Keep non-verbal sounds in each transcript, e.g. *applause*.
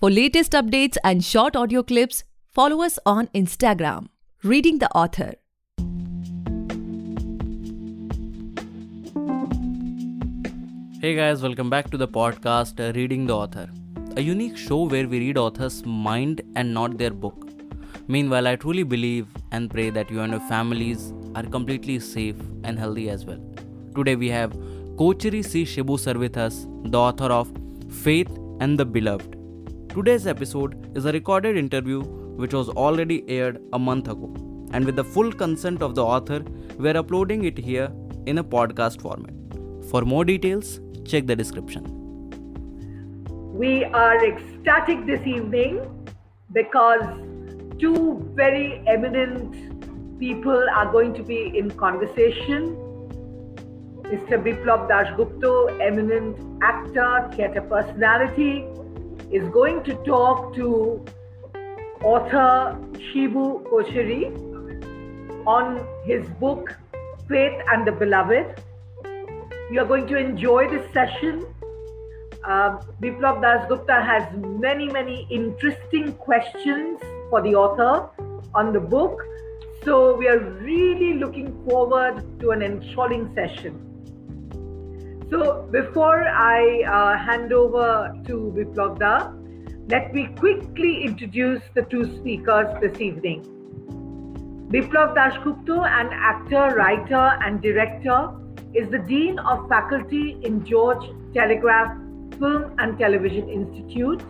For latest updates and short audio clips, follow us on Instagram, Reading the Author. Hey guys, welcome back to the podcast uh, Reading the Author, a unique show where we read authors' mind and not their book. Meanwhile, I truly believe and pray that you and your families are completely safe and healthy as well. Today we have Kochery C. Shibu sir with us, the author of Faith and the Beloved. Today's episode is a recorded interview which was already aired a month ago, and with the full consent of the author, we are uploading it here in a podcast format. For more details, check the description. We are ecstatic this evening because two very eminent people are going to be in conversation. Mr. Biplab Dasgupta, eminent actor, theatre personality, is going to talk to author Shibu Kochery on his book Faith and the Beloved you are going to enjoy this session. Uh, Biplab Dasgupta has many, many interesting questions for the author on the book. So we are really looking forward to an enthralling session. So before I uh, hand over to Biplab Da, let me quickly introduce the two speakers this evening. Biplab Dasgupta, an actor, writer, and director, is the Dean of Faculty in George Telegraph Film and Television Institute,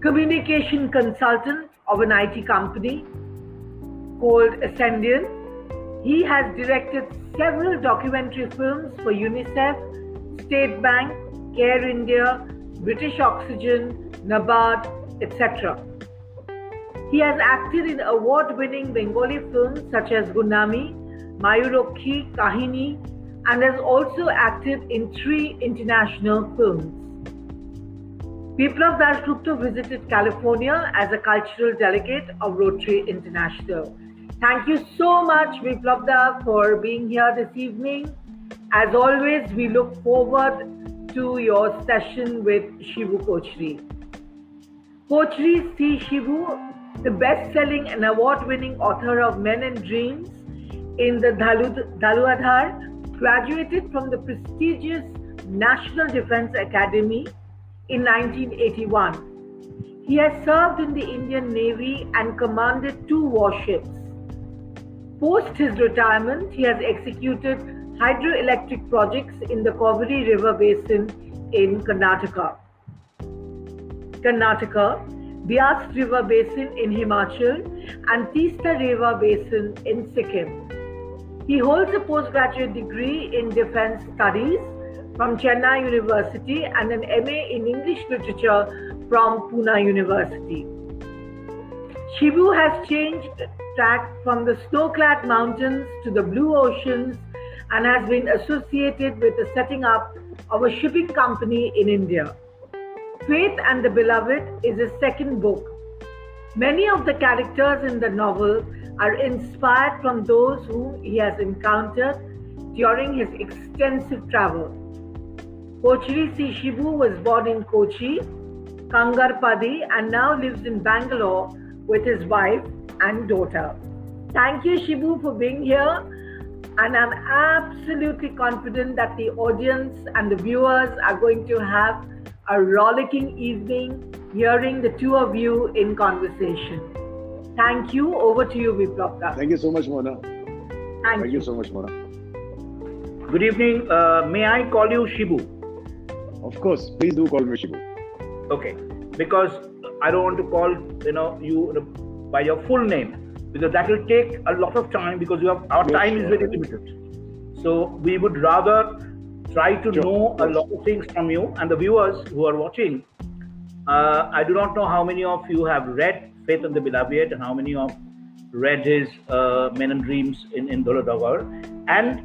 communication consultant of an IT company called Ascendian. He has directed several documentary films for UNICEF, State Bank, Care India, British Oxygen, NABARD, etc. He has acted in award winning Bengali films such as Gunami, Mayurokhi, Kahini, and has also acted in three international films. Biplab Dasgupta visited California as a cultural delegate of Rotary International. Thank you so much, Biplab for being here this evening. As always, we look forward to your session with Shibu Kochery. Kochery C. Shibu, the best-selling and award-winning author of Men and Dreams in the Dhauladhar graduated from the prestigious National Defense Academy in 1981. He has served in the Indian Navy and commanded two warships. Post his retirement, he has executed hydroelectric projects in the Kaveri River Basin in Karnataka. Karnataka, Beas River Basin in Himachal, and Teesta River Basin in Sikkim. He holds a postgraduate degree in defense studies from Chennai University and an MA in English literature from Pune University. Shibu has changed track from the snow-clad mountains to the blue oceans and has been associated with the setting up of a shipping company in India. Faith and the Beloved is his second book. Many of the characters in the novel are inspired from those whom he has encountered during his extensive travel. Kochery C. Shibu was born in Kochi, Kangarpadi, and now lives in Bangalore with his wife and daughter. Thank you, Shibu, for being here. And I'm absolutely confident that the audience and the viewers are going to have a rollicking evening hearing the two of you in conversation. Thank you. Over to you, Biplab Da. Thank you so much, Mona. Thank, Thank you. you so much, Mona. Good evening. Uh, may I call you Shibu? Of course, please do call me Shibu. Okay, because I don't want to call you know you by your full name because that will take a lot of time because you have our Yes, time is very limited. So we would rather try to Sure, know a lot of things from you and the viewers who are watching. Uh, I do not know how many of you have read Faith and the Beloved and how many of read his uh, Men and Dreams in in Dhauladhar. And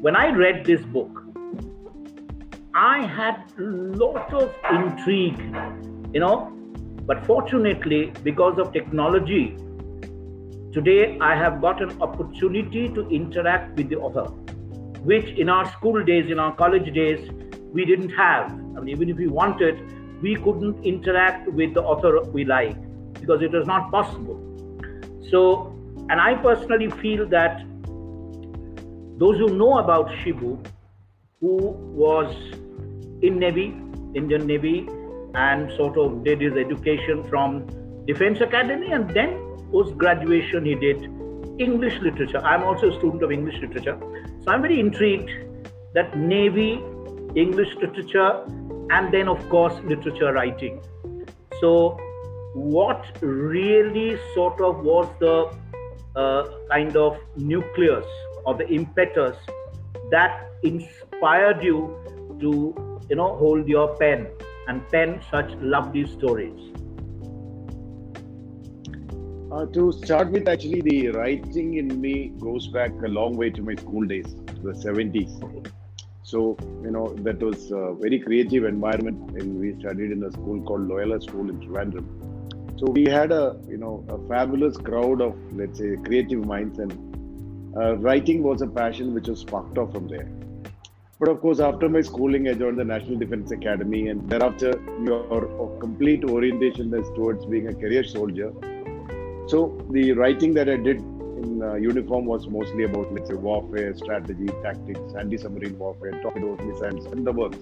when I read this book, I had a lot of intrigue, you know, but fortunately, because of technology, today I have got an opportunity to interact with the author, which in our school days, in our college days, we didn't have. I mean, even if we wanted, we couldn't interact with the author we like because it was not possible. So, and I personally feel that those who know about Shibu, who was in Navy, Indian Navy, and sort of did his education from Defense Academy, and then post graduation he did English literature. I'm also a student of English literature, so I'm very intrigued that Navy, English literature, and then of course literature writing. So, what really sort of was the uh, kind of nucleus or the impetus that inspired you to you know hold your pen and pen such lovely stories uh, to start with, actually, the writing in me goes back a long way to my school days, the 70s. So, you know, that was a very creative environment. And we studied in a school called Loyola School in Trivandrum. So we had a, you know, a fabulous crowd of, let's say, creative minds. And uh, writing was a passion which was sparked off from there. But of course, after my schooling, I joined the National Defense Academy. And thereafter, your complete orientation is towards being a career soldier so the writing that I did in uh, uniform was mostly about, let's say, warfare, strategy, tactics, anti-submarine warfare, torpedoes, missiles, and the works.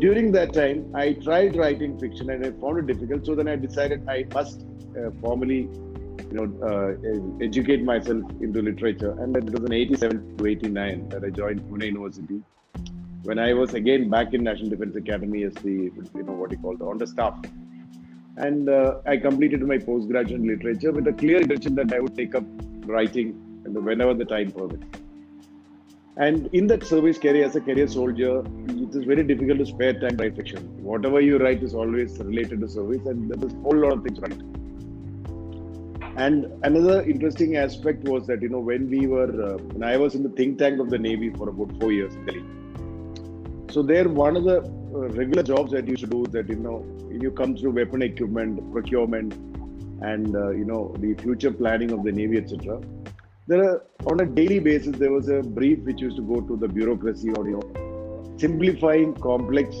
During that time, I tried writing fiction and I found it difficult. So then I decided I must uh, formally, you know, uh, educate myself into literature. And it was in 87 to 89 that I joined Pune University. When I was again back in National Defense Academy as the, you know, what you call the on the staff and uh, I completed my postgraduate literature with a clear intention that I would take up writing whenever the time permits. And in that service career as a career soldier, it is very difficult to spare time to write fiction. Whatever you write is always related to service, and there is a whole lot of things right. And another interesting aspect was that you know when we were uh, when I was in the think tank of the Navy for about four years. So there, one of the regular jobs that you should do that you know you come through weapon equipment procurement and uh, you know the future planning of the navy etc there are on a daily basis there was a brief which used to go to the bureaucracy or you know simplifying complex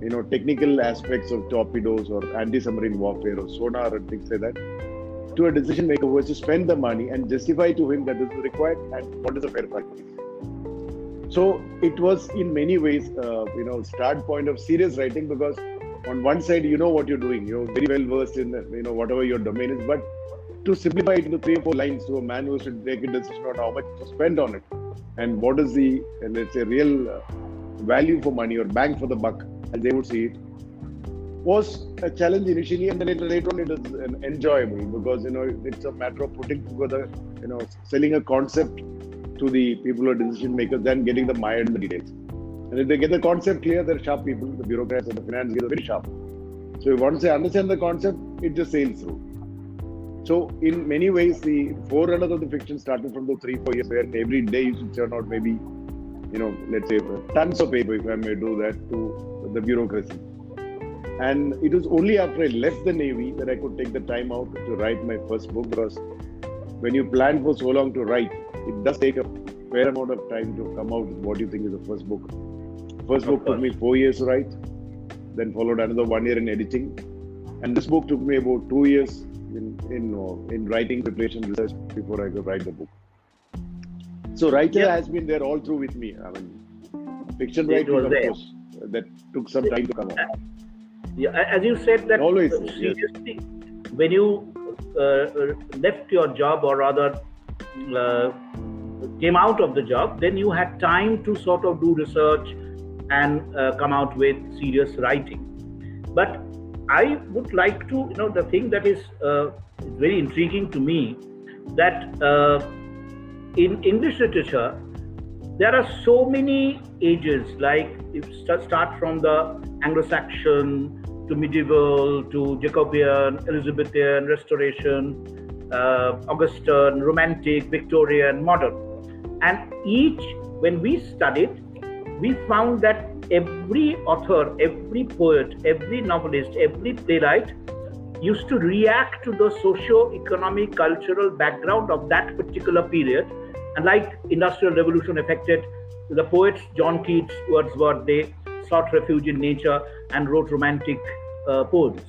you know technical aspects of torpedoes or anti-submarine warfare or sonar and things like that to a decision maker who has to spend the money and justify to him that this is required and what is a fair practice so it was in many ways, uh, you know, start point of serious writing because on one side you know what you're doing, you're very well versed in you know whatever your domain is, but to simplify it into three or four lines to a man who should take a decision on how much to spend on it and what is the let's say real uh, value for money or bang for the buck as they would see it was a challenge initially and then later, on it is an enjoyable because you know it's a matter of putting together you know selling a concept to the people who are decision makers than getting the mired in the details. And if they get the concept clear, they're sharp people. The bureaucrats and the finance guys are very sharp. So once they understand the concept, it just sails through. So in many ways, the forerunners of the fiction started from the three, four years where every day you should churn out maybe, you know, let's say tons of paper, if I may do that, to the bureaucracy. And it was only after I left the Navy that I could take the time out to write my first book because when you plan for so long to write, it does take a fair amount of time to come out What do you think is the first book. First book took me four years to write, then followed another one year in editing, and this book took me about two years in in, uh, in writing preparation research before I could write the book. So writer yeah. has been there all through with me. I mean, fiction writing, of there. course, that took some time to come out. Yeah, as you said that always seriously, yes. when you uh, left your job, or rather came out of the job, then you had time to sort of do research and uh, come out with serious writing. But I would like to, you know, the thing that is uh, very intriguing to me that uh, in English literature, there are so many ages, like if start from the Anglo-Saxon to medieval to Jacobean, Elizabethan, Restoration, uh, Augustan, Romantic, Victorian, Modern. And each, when we studied, we found that every author, every poet, every novelist, every playwright used to react to the socio-economic, cultural background of that particular period. And like Industrial Revolution affected the poets, John Keats, Wordsworth, they sought refuge in nature and wrote romantic uh, poems.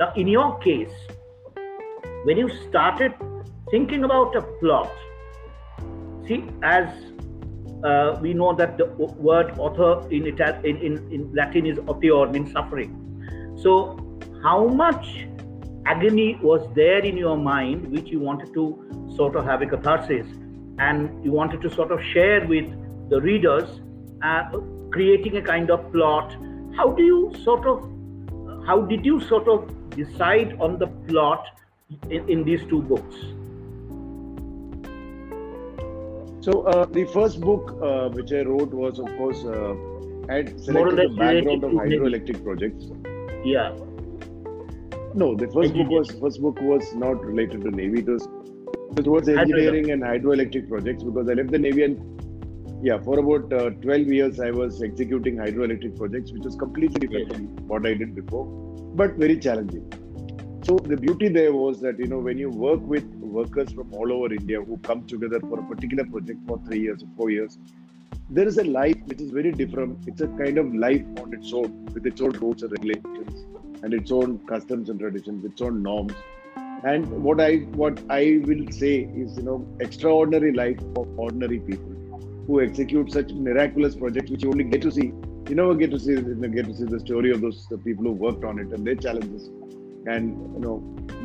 Now, in your case, when you started thinking about a plot, see, as uh, we know that the word author in, in, in, in Latin is auteur, means suffering. So, how much agony was there in your mind which you wanted to sort of have a catharsis and you wanted to sort of share with the readers, uh, creating a kind of plot? How do you sort of, how did you sort of decide on the plot in, in these two books? So uh, the first book uh, which I wrote was, of course, uh, had selected the background of hydroelectric projects. Yeah. No, the first book was first book was not related to navy. It was towards engineering and hydroelectric projects because I left the navy and yeah, for about uh, 12 years I was executing hydroelectric projects, which was completely different from what I did before, but very challenging. So the beauty there was that you know when you work with workers from all over India who come together for a particular project for three years or four years, there is a life which is very different. It's a kind of life on its own with its own rules and regulations and its own customs and traditions, its own norms. And what I what I will say is you know extraordinary life of ordinary people who execute such miraculous projects which you only get to see. You never get to see you know, get to see the story of those people who worked on it and their challenges and you know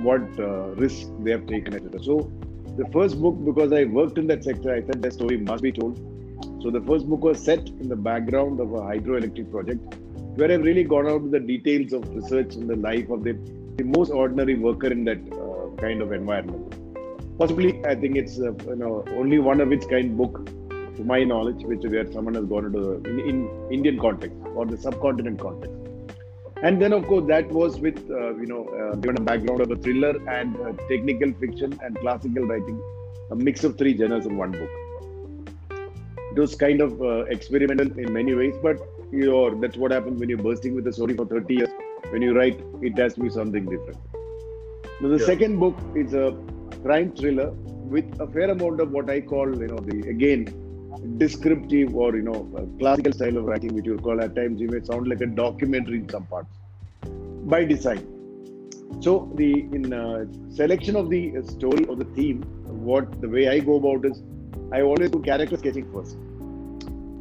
what uh, risks they have taken etc. So the first book because I worked in that sector, I thought that story must be told. So the first book was set in the background of a hydroelectric project where I've really gone out to the details of research in the life of the, the most ordinary worker in that uh, kind of environment. Possibly, I think it's uh, you know only one of its kind book, to my knowledge, which where someone has gone into the, in, in Indian context or the subcontinent context. And then, of course, that was with uh, you know uh, given a background of a thriller and uh, technical fiction and classical writing, a mix of three genres in one book. It was kind of uh, experimental in many ways, but you know that's what happens when you're bursting with a story for 30 years. When you write, it has to be something different. Now, the Yeah. second book is a crime thriller with a fair amount of what I call, you know, the again descriptive or you know classical style of writing, which you call at times you may sound like a documentary in some parts by design. So the in uh, selection of the story or the theme, what the way I go about is I always do character sketching first.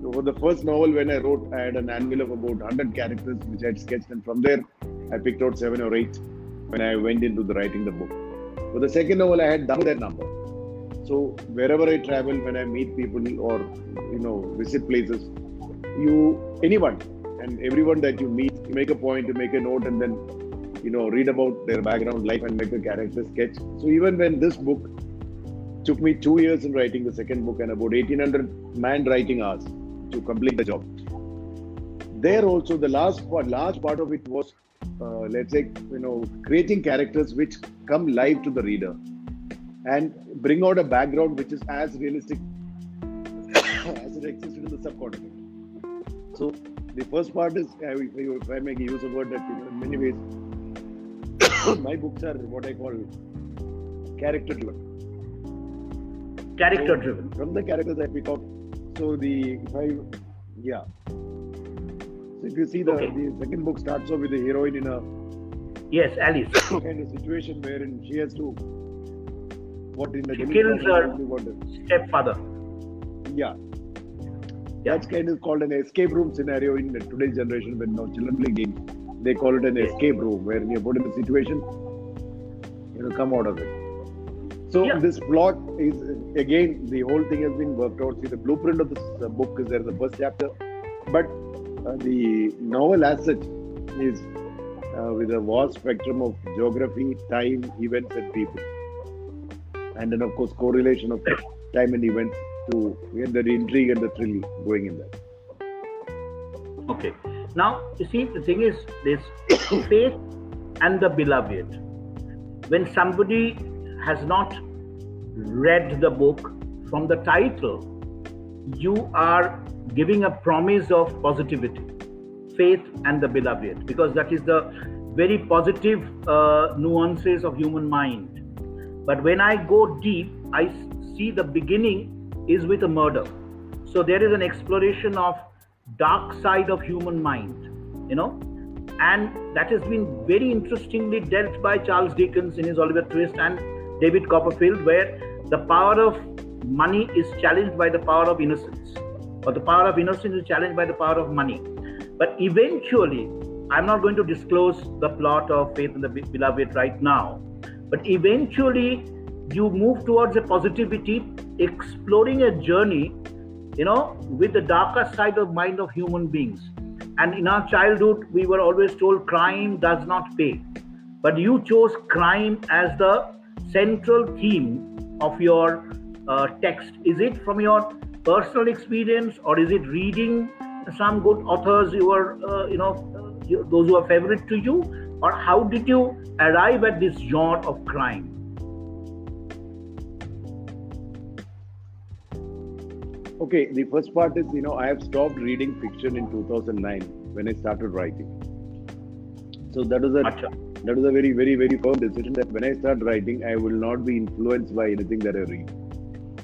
So for the first novel, when I wrote, I had an annual of about 100 characters which I had sketched, and from there I picked out seven or eight when I went into the writing the book. For the second novel, I had double that number. So wherever I travel, when I meet people or you know visit places, you anyone and everyone that you meet, you make a point to make a note and then you know read about their background, life, and make a character sketch. So even when this book took me two years in writing the second book and about 1800 man writing hours to complete the job. There also the last part, large part of it was, uh, let's say, you know, creating characters which come live to the reader and bring out a background which is as realistic *coughs* as it existed in the subcontinent. So the first part is, if I, if I make use of word that in many ways, *coughs* my books are what I call character driven. Character So, driven. From the characters I pick out. So the if I yeah. So if you see the, Okay. the second book starts off with the heroine in a Yes, Alice. *coughs* kind of situation wherein she has to what in the She kills her- probably what the- Stepfather. yeah. Yeah. That's kind of called an escape room scenario in today's generation when now children play games. They call it an escape room where you're put in a situation, you know, come out of it. So Yeah. this plot is again the whole thing has been worked out. See, the blueprint of this uh, book is there in the first chapter, but uh, the novel as such is uh, with a vast spectrum of geography, time, events, and people, and then of course correlation of time and events to get the intrigue and the thrill going in there. Okay. Now, you see, the thing is this *coughs* faith and the beloved. When somebody has not read the book from the title, you are giving a promise of positivity, faith and the beloved, because that is the very positive uh, nuances of human mind. But when I go deep, I see the beginning is with a murder. So there is an exploration of dark side of human mind, you know, and that has been very interestingly dealt by Charles Dickens in his Oliver Twist and David Copperfield, where the power of money is challenged by the power of innocence, or the power of innocence is challenged by the power of money. But eventually, I'm not going to disclose the plot of Faith in the Beloved right now, but eventually, you move towards a positivity, exploring a journey, you know, with the darker side of mind of human beings. And in our childhood, we were always told crime does not pay. But you chose crime as the central theme of your uh, text. Is it from your personal experience or is it reading some good authors you are, uh, you know, uh, those who are favorite to you? Or how did you arrive at this genre of crime? Okay, the first part is, you know, I have stopped reading fiction in 2009 when I started writing. So that was a Achha. that was a very, very, very firm decision that when I start writing, I will not be influenced by anything that I read.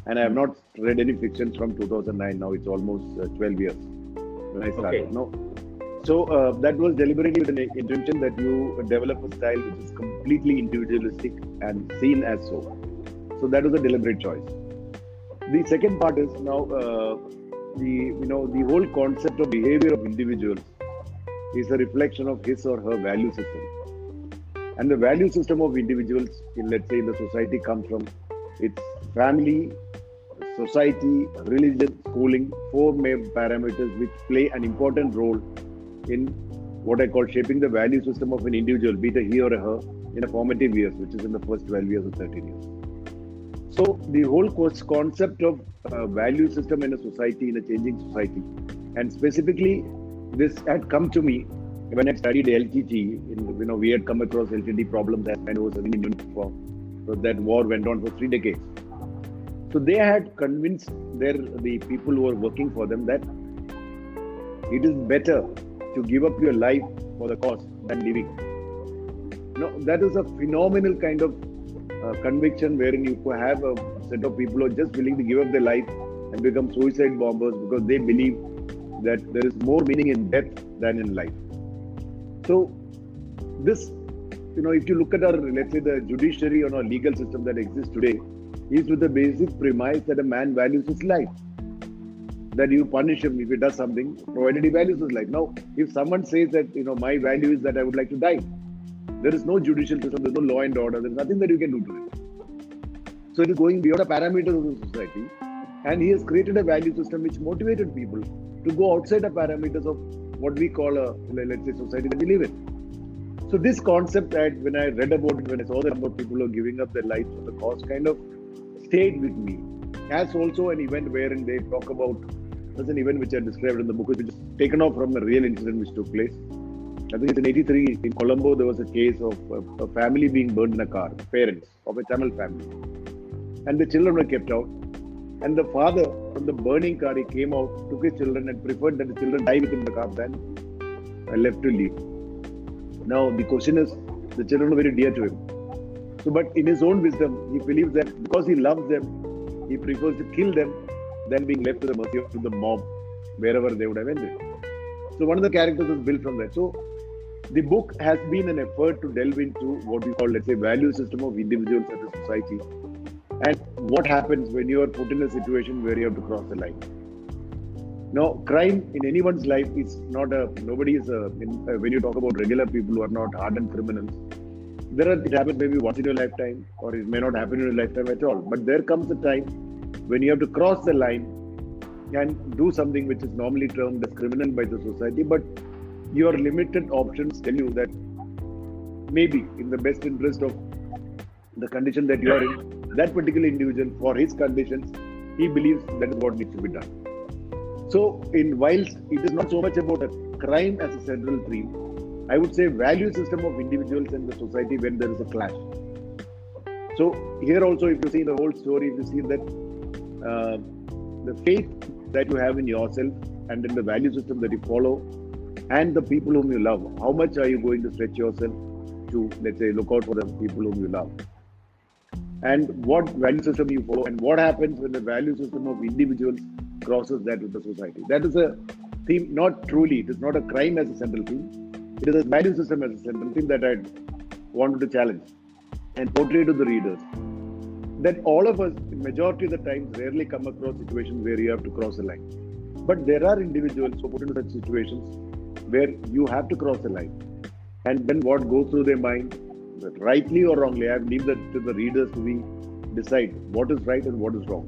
And I have not read any fiction from 2009. Now it's almost uh, 12 years when I started. Okay. No. So uh, that was deliberately with an intention that you develop a style which is completely individualistic and seen as so. So that was a deliberate choice. The second part is now uh, the you know the whole concept of behavior of individuals is a reflection of his or her value system, and the value system of individuals in let's say in the society comes from its family, society, religion, schooling, four main parameters which play an important role in what I call shaping the value system of an individual, be it a he or a her, in a formative years, which is in the first 12 years or 13 years. So the whole concept of uh, value system in a society, in a changing society, and specifically this had come to me when I studied LTT. In, you know, we had come across LTT problems as when I was in for so that war went on for three decades. So they had convinced their the people who were working for them that it is better to give up your life for the cause than living. No, that is a phenomenal kind of uh, conviction wherein you have a set of people who are just willing to give up their life and become suicide bombers because they believe that there is more meaning in death than in life. So, this, you know, if you look at our, let's say, the judiciary or our legal system that exists today, is with the basic premise that a man values his life. That you punish him if he does something, provided he values his life. Now, if someone says that, you know, my value is that I would like to die, there is no judicial system, there's no law and order, there's nothing that you can do to it. So it is going beyond the parameters of the society. And he has created a value system which motivated people to go outside the parameters of what we call a, let's say, society that we live in. So this concept that when I read about it, when I saw the number of people who are giving up their lives for the cause, kind of stayed with me. As also an event wherein they talk about, there's an event which I described in the book, which is taken off from a real incident which took place. I think it's in 83 in Colombo, there was a case of a, a family being burned in a car, parents of a Tamil family. And the children were kept out. And the father from the burning car, he came out, took his children, and preferred that the children die within the car than uh, left to live. Now, the question is the children are very dear to him. So, but in his own wisdom, he believes that because he loves them, he prefers to kill them than being left to the mercy of the mob wherever they would have ended. So, one of the characters is built from that. So, the book has been an effort to delve into what we call, let's say, value system of individuals as a society, and what happens when you are put in a situation where you have to cross the line. Now, crime in anyone's life is not a nobody is a. In, uh, when you talk about regular people who are not hardened criminals, there are it happens maybe once in your lifetime, or it may not happen in your lifetime at all. But there comes a time when you have to cross the line and do something which is normally termed as criminal by the society, but your limited options tell you that maybe in the best interest of the condition that you are in, that particular individual, for his conditions, he believes that is what needs to be done. So, in whilst it is not so much about a crime as a central theme, I would say value system of individuals and the society when there is a clash. So here also, if you see the whole story, if you see that uh, the faith that you have in yourself and in the value system that you follow, and the people whom you love, how much are you going to stretch yourself to, let's say, look out for the people whom you love? And what value system you follow, and what happens when the value system of individuals crosses that with the society. That is a theme, not truly, it is not a crime as a central theme. It is a value system as a central theme that I wanted to challenge and portray to the readers. That all of us, majority of the times, rarely come across situations where you have to cross a line. But there are individuals who put into such situations where you have to cross a line. And then what goes through their mind, rightly or wrongly, I leave that to the readers to be decide what is right and what is wrong.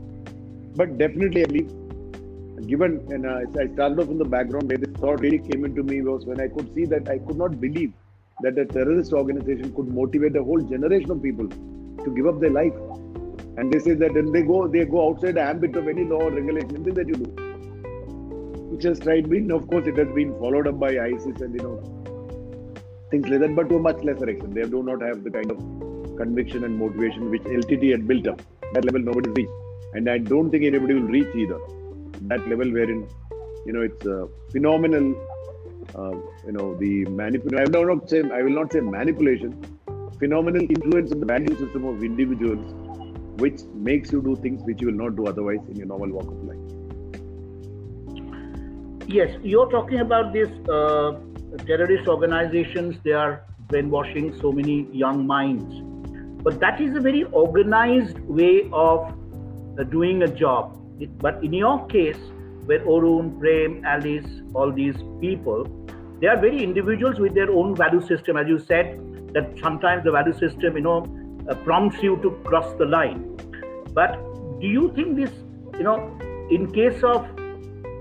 But definitely, I believe given and uh, I started off in the background where this thought really came into me was when I could see that I could not believe that a terrorist organization could motivate a whole generation of people to give up their life. And they say that when they go, they go outside the ambit of any law or regulation, anything that you do. Which has tried been, of course, it has been followed up by ISIS and you know things like that, but to a much lesser extent. They do not have the kind of conviction and motivation which LTT had built up. That level nobody's reached, and I don't think anybody will reach either that level wherein you know it's a phenomenal uh, you know the manipulation I will not say I will not say manipulation phenomenal influence on the value system of individuals which makes you do things which you will not do otherwise in your normal walk of life. Yes you're talking about these uh, terrorist organizations they are brainwashing so many young minds. But that is a very organized way of uh, doing a job. But in your case, where Orun, Prem, Alice, all these people, they are very individuals with their own value system. As you said, that sometimes the value system, you know, uh, prompts you to cross the line. But do you think this, you know, in case of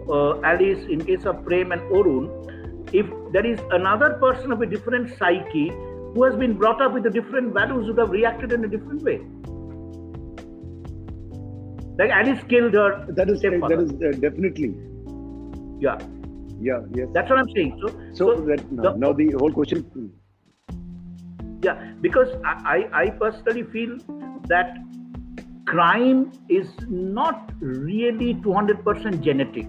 uh, Alice, in case of Prem and Orun, if there is another person of a different psyche who has been brought up with the different values would have reacted in a different way? Like Alice killed her. That is that is uh, definitely. Yeah. Yeah. Yes. That's what I'm saying. So. So, so that no, the, now the whole question. Yeah, because I I personally feel that crime is not really 200% genetic.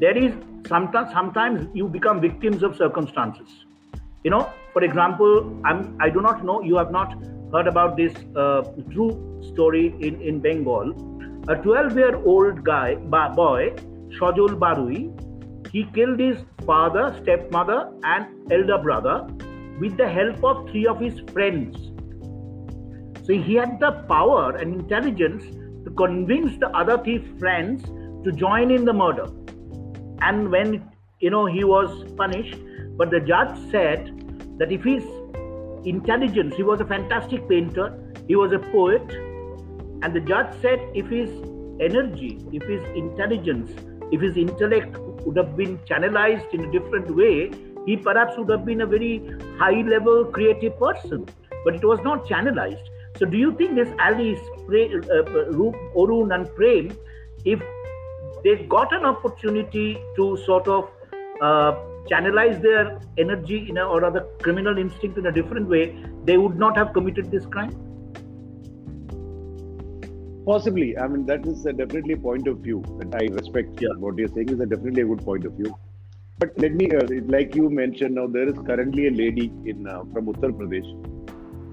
There is sometimes sometimes you become victims of circumstances. You know, for example, I'm I do not know you have not heard about this uh, true story in in Bengal a 12 year old guy, boy, Shajul Barui, he killed his father, stepmother, and elder brother with the help of three of his friends. So he had the power and intelligence to convince the other three friends to join in the murder. And when you know he was punished, but the judge said that if his intelligence, he was a fantastic painter, he was a poet, and the judge said if his energy, if his intelligence, if his intellect would have been channelized in a different way, he perhaps would have been a very high level creative person. But it was not channelized. So, do you think this Alice, uh, Orun, and Prem, if they got an opportunity to sort of uh, channelize their energy in a, or other criminal instinct in a different way, they would not have committed this crime? Possibly. I mean, that is definitely a point of view that I respect. Yeah. What you're saying is a definitely a good point of view. But let me, uh, like you mentioned, now there is currently a lady in uh, from Uttar Pradesh,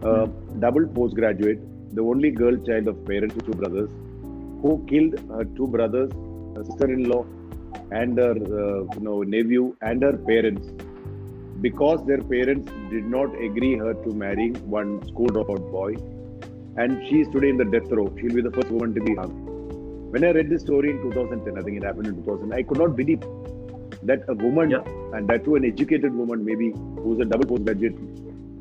uh, mm. double postgraduate, the only girl child of parents with two brothers, who killed her two brothers, her sister-in-law, and her uh, you know nephew and her parents because their parents did not agree her to marrying one school dropout boy and she is today in the death row. She'll be the first woman to be hung. When I read this story in 2010, I think it happened in 2000, I could not believe that a woman, yeah. and that too an educated woman, maybe who's a double postgraduate,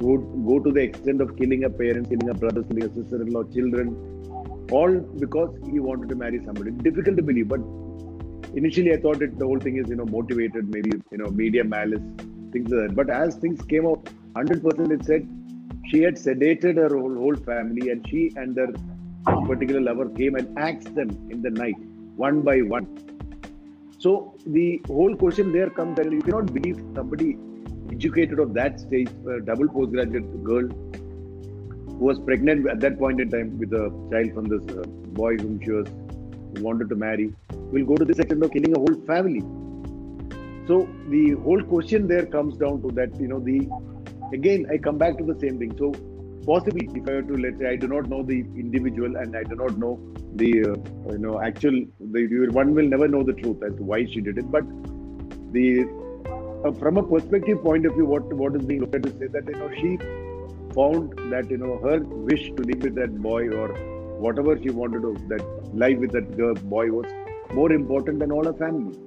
would go to the extent of killing her parents, killing her brothers, killing her sister-in-law, children, all because he wanted to marry somebody. Difficult to believe, but initially I thought it the whole thing is you know motivated, maybe you know media malice, things like that. But as things came out, hundred percent it said she had sedated her whole, whole family and she and her particular lover came and axed them in the night one by one so the whole question there comes that you cannot believe somebody educated of that stage a double postgraduate girl who was pregnant at that point in time with a child from this uh, boy whom she was wanted to marry will go to this extent of killing a whole family. So the whole question there comes down to that you know the again i come back to the same thing. So possibly if i were to let's say i do not know the individual and i do not know the uh, you know actual the one will never know the truth as to why she did it but the uh, from a perspective point of view, what what is being looked at say that you know she found that you know her wish to live with that boy or whatever she wanted to that life with that girl boy was more important than all her family.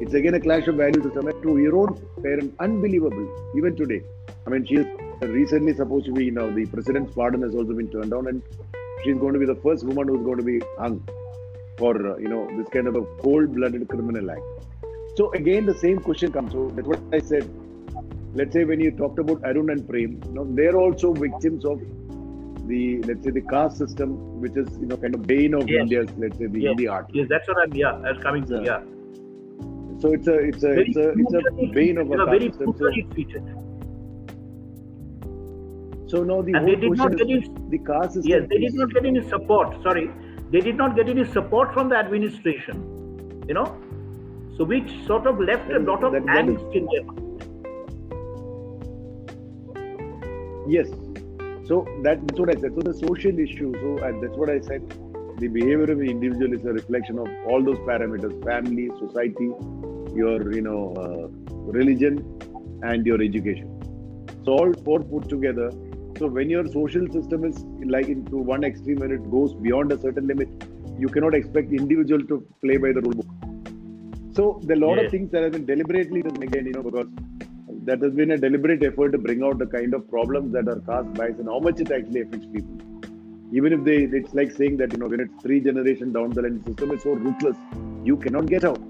It's again a clash of values to some to your own parent, unbelievable, even today. I mean, she is recently supposed to be, you know, the president's pardon has also been turned down, and she's going to be the first woman who's going to be hung for, uh, you know, this kind of a cold blooded criminal act. So, again, the same question comes. So, that's what I said. Let's say when you talked about Arun and Prem, you know, they're also victims of the, let's say, the caste system, which is, you know, kind of bane of yes. India's, let's say, the yes. Hindi art. Yes, that's what I'm, yeah, that's coming to, yeah. So it's a it's a very it's a it's a bane of a very system. So, so now the and they did not get any, the caste system. Yes, they did not get any support. Sorry, they did not get any support from the administration. You know, so which sort of left a lot of angst in them. Yes, so that, that's what I said. So the social issue. So uh, that's what I said the behavior of the individual is a reflection of all those parameters family society your you know uh, religion and your education so all four put together so when your social system is like into one extreme when it goes beyond a certain limit you cannot expect individual to play by the rule book. So there are a lot yes. of things that have been deliberately done again you know because that has been a deliberate effort to bring out the kind of problems that are caused by us and how much it actually affects people. Even if they it's like saying that you know when it's three generation down the line the system is so ruthless you cannot get out.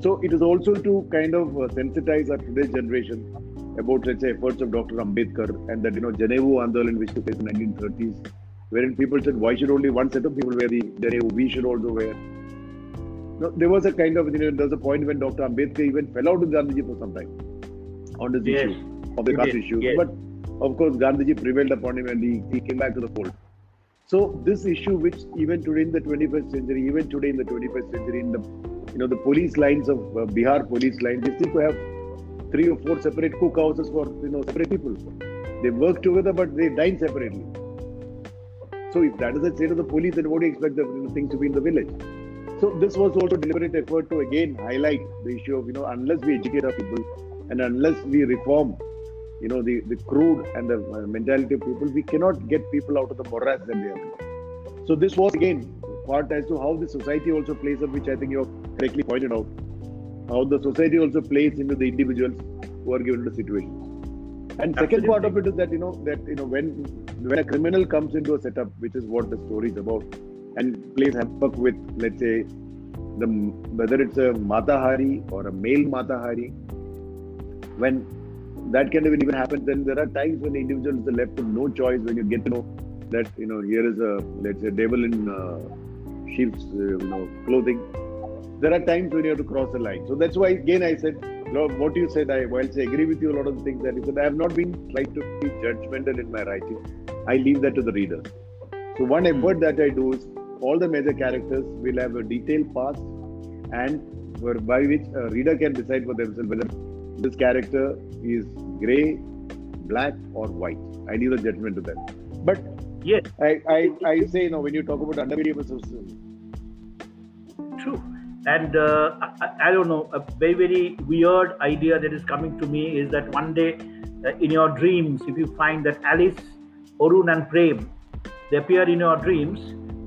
So it is also to kind of uh, sensitize our today's generation about let's say efforts of dr ambedkar and that you know Janevu Andolan which took place in 1930s wherein people said why should only one set of people wear the Janevu? We should also wear. No, there was a kind of you know there was a point when dr ambedkar even fell out with gandhiji for some time on this yes. issue of the caste issue. Yes. but of course gandhiji prevailed upon him and he, he came back to the fold. So this issue, which even today in the 21st century, even today in the 21st century, in the you know the police lines of uh, Bihar police lines, they still have three or four separate cookhouses for you know separate people. They work together, but they dine separately. So if that is the state of the police, then what do you expect the you know, things to be in the village? So this was also a deliberate effort to again highlight the issue of you know unless we educate our people and unless we reform you know the, the crude and the uh, mentality of people we cannot get people out of the morass that they are so this was again part as to how the society also plays up which i think you have correctly pointed out how the society also plays into the individuals who are given the situation and second Absolutely. part of it is that you know that you know when when a criminal comes into a setup which is what the story is about and plays havoc with let's say the whether it's a Mata Hari or a male Mata Hari when that kind of even happens, then there are times when the individual is left with no choice when you get to know that you know here is a let's say devil in uh, sheep's uh, you know clothing. There are times when you have to cross the line. So that's why again I said what you said. I whilst I agree with you a lot of the things that you said, I have not been trying to be judgmental in my writing. I leave that to the reader. So one hmm. effort that I do is all the major characters will have a detailed past and by which a reader can decide for themselves whether this character is gray, black, or white. I leave the judgment to them. But yes, I, I, I say, you know, when you talk about system. True. And uh, I, I, don't know, a very, very weird idea that is coming to me is that one day uh, in your dreams, if you find that Alice, orun and Prem, they appear in your dreams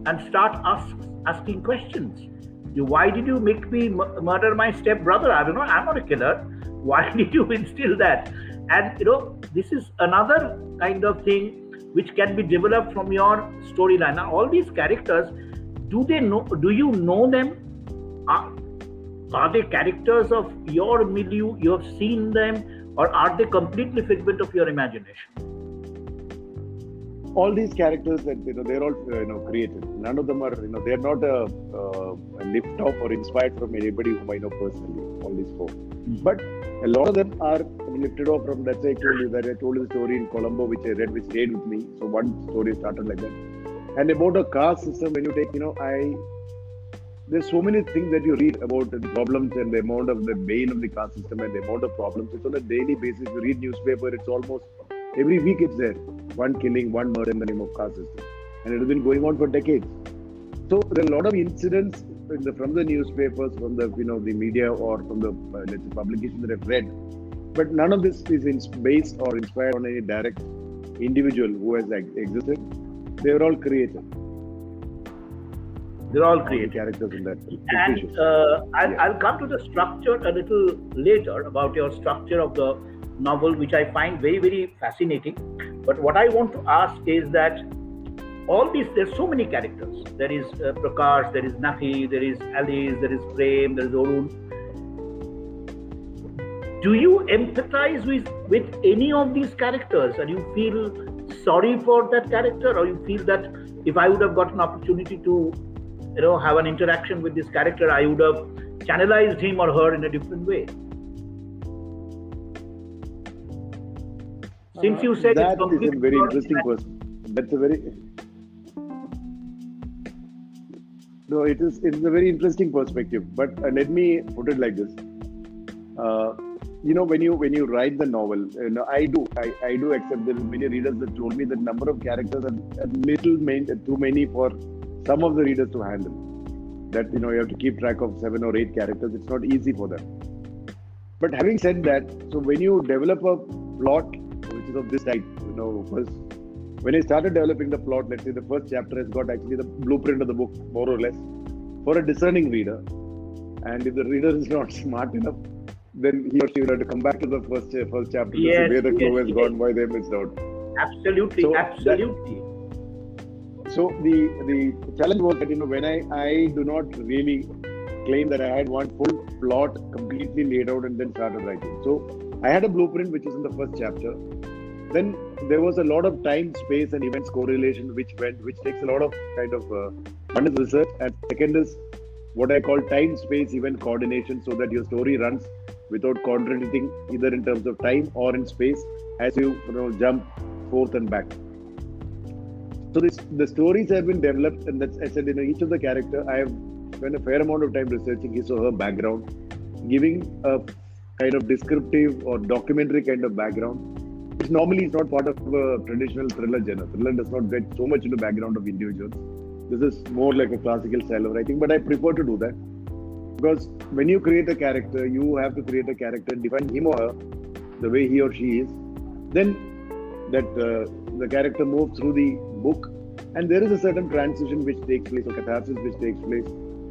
and start ask, asking questions. Why did you make me murder my step brother? I don't know. I'm not a killer *laughs* why did you instill that and you know this is another kind of thing which can be developed from your storyline now all these characters do they know do you know them are, are they characters of your milieu you have seen them or are they completely figment of your imagination all these characters that you know they're all uh, you know created none of them are you know they're not a, uh, a lift off or inspired from anybody whom i know personally all these 4 mm-hmm. but a lot of them are lifted off from that's why I told you that I told you the story in Colombo which I read which stayed with me. So one story started like that. And about a caste system when you take, you know, I there's so many things that you read about the problems and the amount of the bane of the caste system and the amount of problems. It's on a daily basis. You read newspaper, it's almost every week it's there. One killing, one murder in the name of caste system. And it has been going on for decades. So there are a lot of incidents the, from the newspapers, from the you know the media, or from the uh, let's say publications that I've read, but none of this is in, based or inspired on any direct individual who has like, existed. They were all created. They're all the characters in that. And uh, I'll, Yeah. I'll come to the structure a little later about your structure of the novel, which I find very, very fascinating. But what I want to ask is that all these, there's so many characters. There is uh, Prakash, there is Nafi, there is Alice, there is Prem, there is Orun. Do you empathize with, with any of these characters and you feel sorry for that character or you feel that if I would have got an opportunity to you know have an interaction with this character i would have channelized him or her in a different way since you said that it's is a very interesting question. That's a very no, it is it's a very interesting perspective. But uh, let me put it like this: uh, you know, when you when you write the novel, you know, I do I, I do accept there are many readers that told me that number of characters are a little main, too many for some of the readers to handle. That you know you have to keep track of seven or eight characters. It's not easy for them. But having said that, so when you develop a plot which is of this type, you know, first when I started developing the plot, let's say the first chapter has got actually the blueprint of the book, more or less, for a discerning reader. And if the reader is not *laughs* smart enough, then he or she will have to come back to the first first chapter to see where the yes, clue has yes. gone, why they missed out. absolutely So that- absolutely So the the challenge was that you know when I I do not really claim that I had one full plot completely laid out and then started writing. So I had a blueprint which is in the first chapter. Then there was a lot of time, space, and events correlation which went, which takes a lot of kind of uh, one is research and second is what I call time, space, event coordination, so that your story runs without contradicting either in terms of time or in space as you, you know jump forth and back. So this, the stories have been developed, and that's I said, you know, each of the character I have spent a fair amount of time researching his or her background, giving a kind of descriptive or documentary kind of background, which normally is not part of a traditional thriller genre. Thriller does not get so much into background of individuals. This is more like a classical style of writing, but I prefer to do that because when you create a character, you have to create a character, define him or her the way he or she is. Then that uh, the character moves through the book, and there is a certain transition which takes place, or catharsis which takes place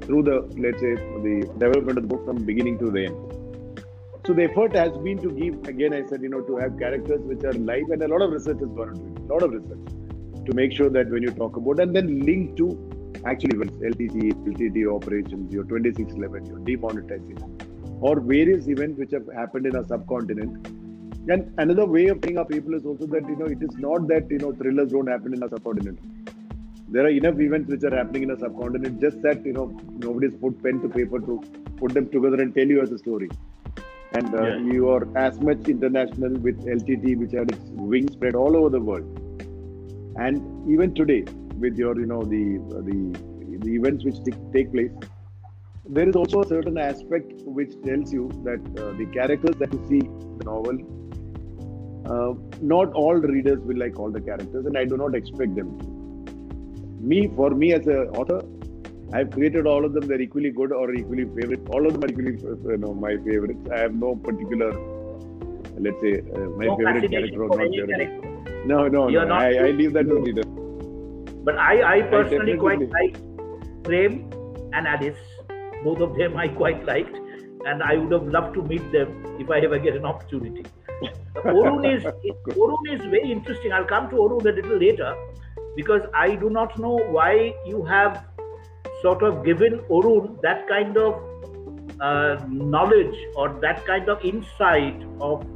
through the let's say the development of the book from beginning to the end. So the effort has been to give again. I said you know to have characters which are live, and a lot of research has gone into it. A lot of research to make sure that when you talk about and then link to actually events, LTC, LTT operations, your 2611, your demonetization, or various events which have happened in a subcontinent. And another way of bringing up people is also that you know it is not that you know thrillers don't happen in a subcontinent. There are enough events which are happening in a subcontinent. Just that you know nobody's put pen to paper to put them together and tell you as a story. And uh, Yeah. you are as much international with LTT, which had its wings spread all over the world. And even today, with your you know the the the events which take- take place, there is also a certain aspect which tells you that uh, the characters that you see in the novel, uh, not all readers will like all the characters, and I do not expect them to. Me, for me as an author, I've created all of them. They're equally good or equally favorite. All of them are equally, you know, my favorites. I have no particular, let's say, uh, my no favorite character or not favorite. character. No, no, You're no. not- I, I leave that to the reader. but i i personally definitely quite like prem and alice both of them *laughs* i quite liked and i would have loved to meet them if i ever get an opportunity Orun is Orun is very interesting. I'll come to Orun a little later because I do not know why you have sort of given Orun that kind of uh, knowledge or that kind of insight of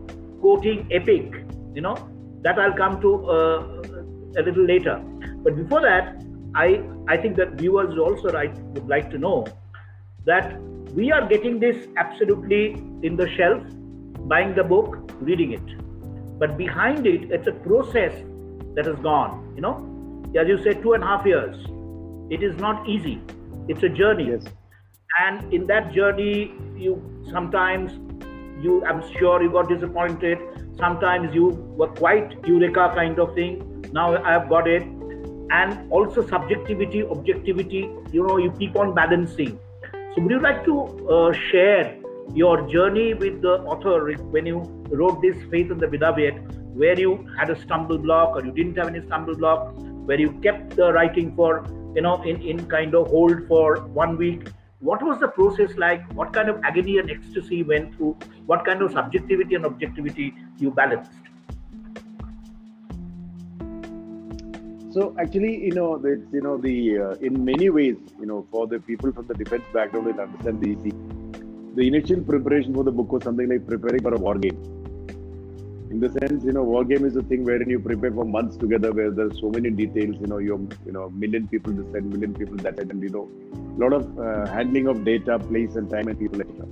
quoting epic. You know that I'll come to uh, a little later. But before that, I I think that viewers also I would like to know that we are getting this absolutely in the shelf, buying the book, reading it. But behind it, it's a process that has gone. You know, as you said, two and a half years. It is not easy. It's a journey. Yes. And in that journey, you sometimes you I'm sure you got disappointed. Sometimes you were quite eureka kind of thing. Now I have got it. And also subjectivity, objectivity, you know, you keep on balancing. So, would you like to uh, share your journey with the author when you wrote this Faith in the Beloved, where you had a stumble block or you didn't have any stumble block, where you kept the writing for, you know, in, in kind of hold for one week? What was the process like? What kind of agony and ecstasy went through? What kind of subjectivity and objectivity you balanced? So actually, you know, it's you know the uh, in many ways, you know, for the people from the defense background will understand the easy. The initial preparation for the book was something like preparing for a war game. In the sense, you know, war game is a thing wherein you prepare for months together, where there's so many details. You know, you're you know million people this side, million people that and you know, a lot of uh, handling of data, place, and time, and people, etc.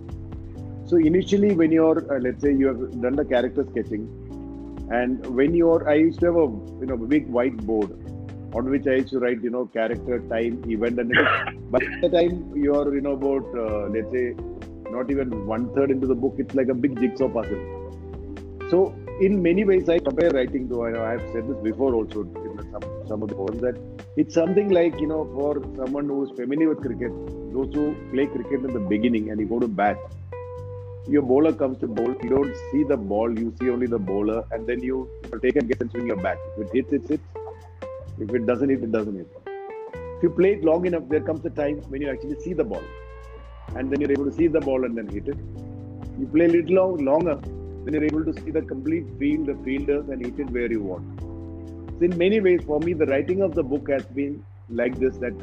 So initially, when you're uh, let's say you have done the character sketching, and when you're, I used to have a you know big whiteboard on which I used to write you know character, time, event, and but by the time you're you know about uh, let's say not even one third into the book, it's like a big jigsaw puzzle. So in many ways, I compare writing to. I have said this before also in some some of the poems that it's something like you know for someone who is familiar with cricket, those who play cricket in the beginning and you go to bat your bowler comes to bowl, you don't see the ball, you see only the bowler, and then you take a guess and swing your bat. If it hits, it hits. If it doesn't hit, it doesn't hit. If you play it long enough, there comes a time when you actually see the ball, and then you're able to see the ball and then hit it. You play a little long, longer, then you're able to see the complete field, the fielders, and hit it where you want. So in many ways, for me, the writing of the book has been like this: that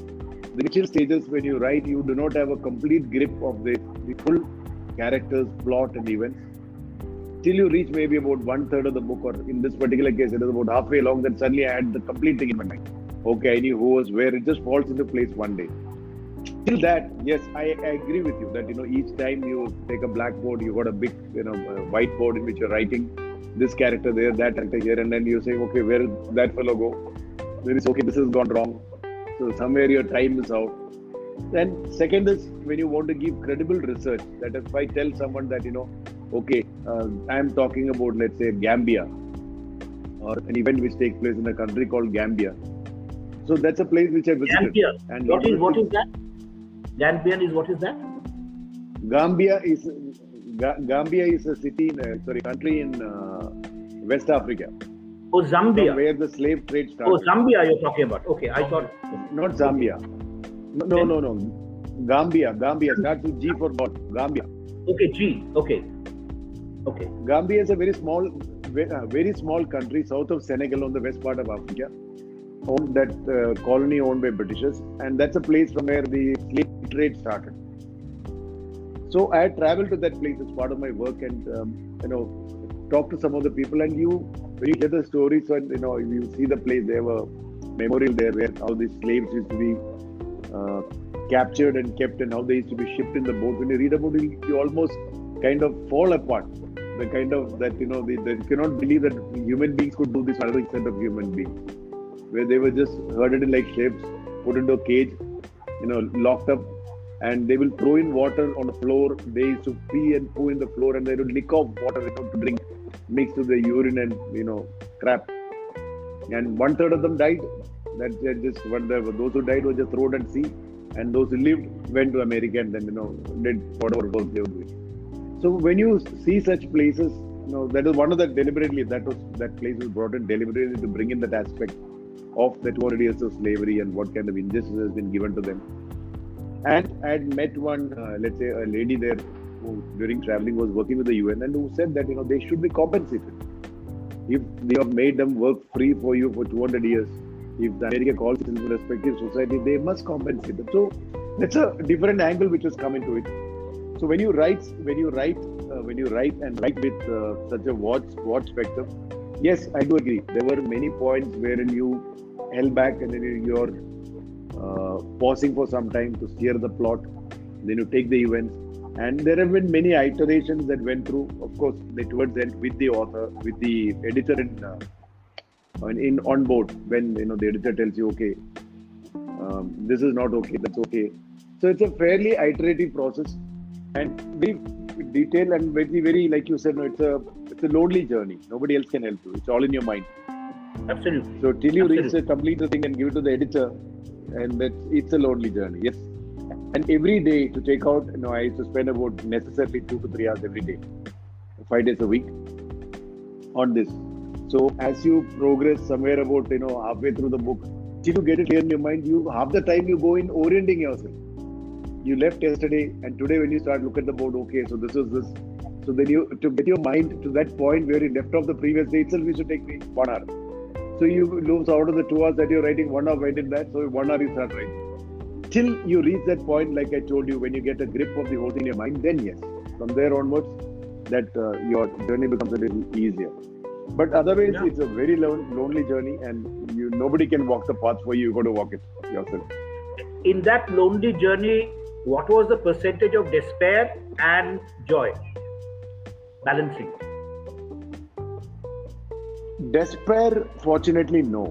the initial stages when you write, you do not have a complete grip of the, the full characters, plot, and events. Till you reach maybe about one third of the book, or in this particular case, it is about halfway along. Then suddenly I had the complete thing in my mind. Okay, I knew who was where. It just falls into place one day. Till that, yes, I, I agree with you that you know each time you take a blackboard, you got a big you know whiteboard in which you're writing this character there, that character here, and then you say, okay, where did that fellow go? then There is okay, this has gone wrong. So somewhere your time is out then second is when you want to give credible research. That if I tell someone that you know, okay, uh, I am talking about let's say Gambia, or an event which takes place in a country called Gambia. So that's a place which I visited. Gambia. And what is what is that? Gambian is what is that? Gambia is Gambia is a city in a, sorry country in uh, West Africa. Oh, Zambia. Where the slave trade started. Oh, Zambia you're talking about. Okay, I thought. Not Zambia. No, no, no. Gambia. Gambia. Starts with G for God. Gambia. Okay, G. Okay. Okay. Gambia is a very small, very small country south of Senegal on the west part of Africa. Owned that uh, colony owned by Britishers, and that's a place from where the slave trade started. So I traveled to that place as part of my work, and um, you know, talk to some of the people. And you, when you hear the stories, and you know, you see the place, there were memorial there where all these slaves used to be uh, captured and kept and how they used to be shipped in the boat. When you read about it, you almost kind of fall apart. The kind of that you know, they, the, you cannot believe that human beings could do this other extent of human beings, where they were just herded in like ships, put into a cage, you know, locked up, and they will throw in water on the floor. They used to pee and poo in the floor, and they would lick off water know, to drink, mixed with the urine and you know crap. And one third of them died that just what the, those who died were just thrown at sea, and those who lived went to America and then you know did whatever work they were doing. So when you see such places, you know that is one of the deliberately that was that place was brought in deliberately to bring in that aspect of the 200 years of slavery and what kind of injustice has been given to them. And I had met one, uh, let's say, a lady there who during traveling was working with the UN and who said that you know they should be compensated if they have made them work free for you for 200 years if the America calls in respective society, they must compensate them. So that's a different angle which has come into it. So when you write, when you write, uh, when you write and write with uh, such a wide, wide spectrum, yes, I do agree. There were many points wherein you held back and then you're uh, pausing for some time to steer the plot. Then you take the events, and there have been many iterations that went through. Of course, they towards the end with the author, with the editor and uh, in on board when you know the editor tells you okay um, this is not okay that's okay so it's a fairly iterative process and very detailed and very very like you said no, it's a it's a lonely journey nobody else can help you it's all in your mind absolutely so till you Absolutely. reach the complete the thing and give it to the editor and it's a lonely journey yes And every day to take out, you know, I used to spend about necessarily two to three hours every day, five days a week on this. So as you progress somewhere about, you know, halfway through the book, till you get it clear in your mind, you half the time you go in orienting yourself. You left yesterday and today when you start look at the board, okay, so this is this. So then you to get your mind to that point where you left off the previous day itself, it should take me one hour. So you lose out of the two hours that you're writing, one hour went in that, so one hour you start writing till you reach that point, like I told you, when you get a grip of the whole thing in your mind, then yes, from there onwards, that uh, your journey becomes a little easier. But otherwise, Yeah. it's a very lon- lonely journey, and you nobody can walk the path for you. You got to walk it yourself. In that lonely journey, what was the percentage of despair and joy? Balancing. Despair, fortunately, no.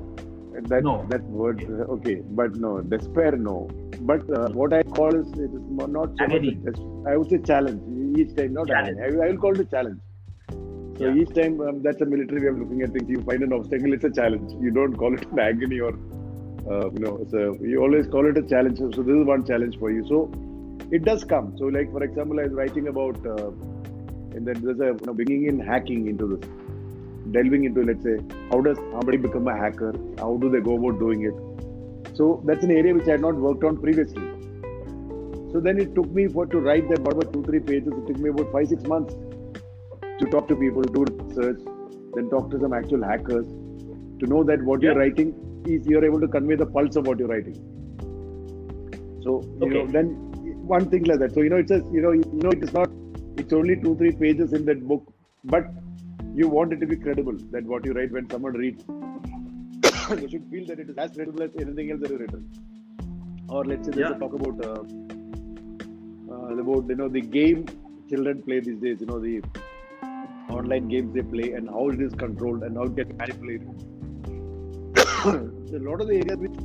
That No. that word, uh, okay, but no despair, no. But uh, what I call is it is not so much. Agony. a des- I would say challenge each time, not Challenge. agony. I, I will call it a challenge. So Yeah. each time um, that's a military way of looking at things. You find an obstacle, it's a challenge. You don't call it an agony or uh, you know. So you always call it a challenge. So this is one challenge for you. So it does come. So like for example, I was writing about uh, and then there's a you know, bringing in hacking into this, delving into let's say how does somebody become a hacker? How do they go about doing it? So that's an area which I had not worked on previously. So then it took me for to write that whatever two three pages. It took me about five six months to talk to people, do research, then talk to some actual hackers to know that what you're writing is you're able to convey the pulse of what you're writing. So you know then one thing like that. So you know it's just you know you know it is not it's only two three pages in that book, but you want it to be credible that what you write when someone reads *coughs* they should feel that it is as credible as anything else that is written. Or let's say there's Yeah. a talk about uh, uh, about you know the game children play these days. You know the online games they play and how it is controlled and how it gets manipulated. so *coughs* a lot of the areas which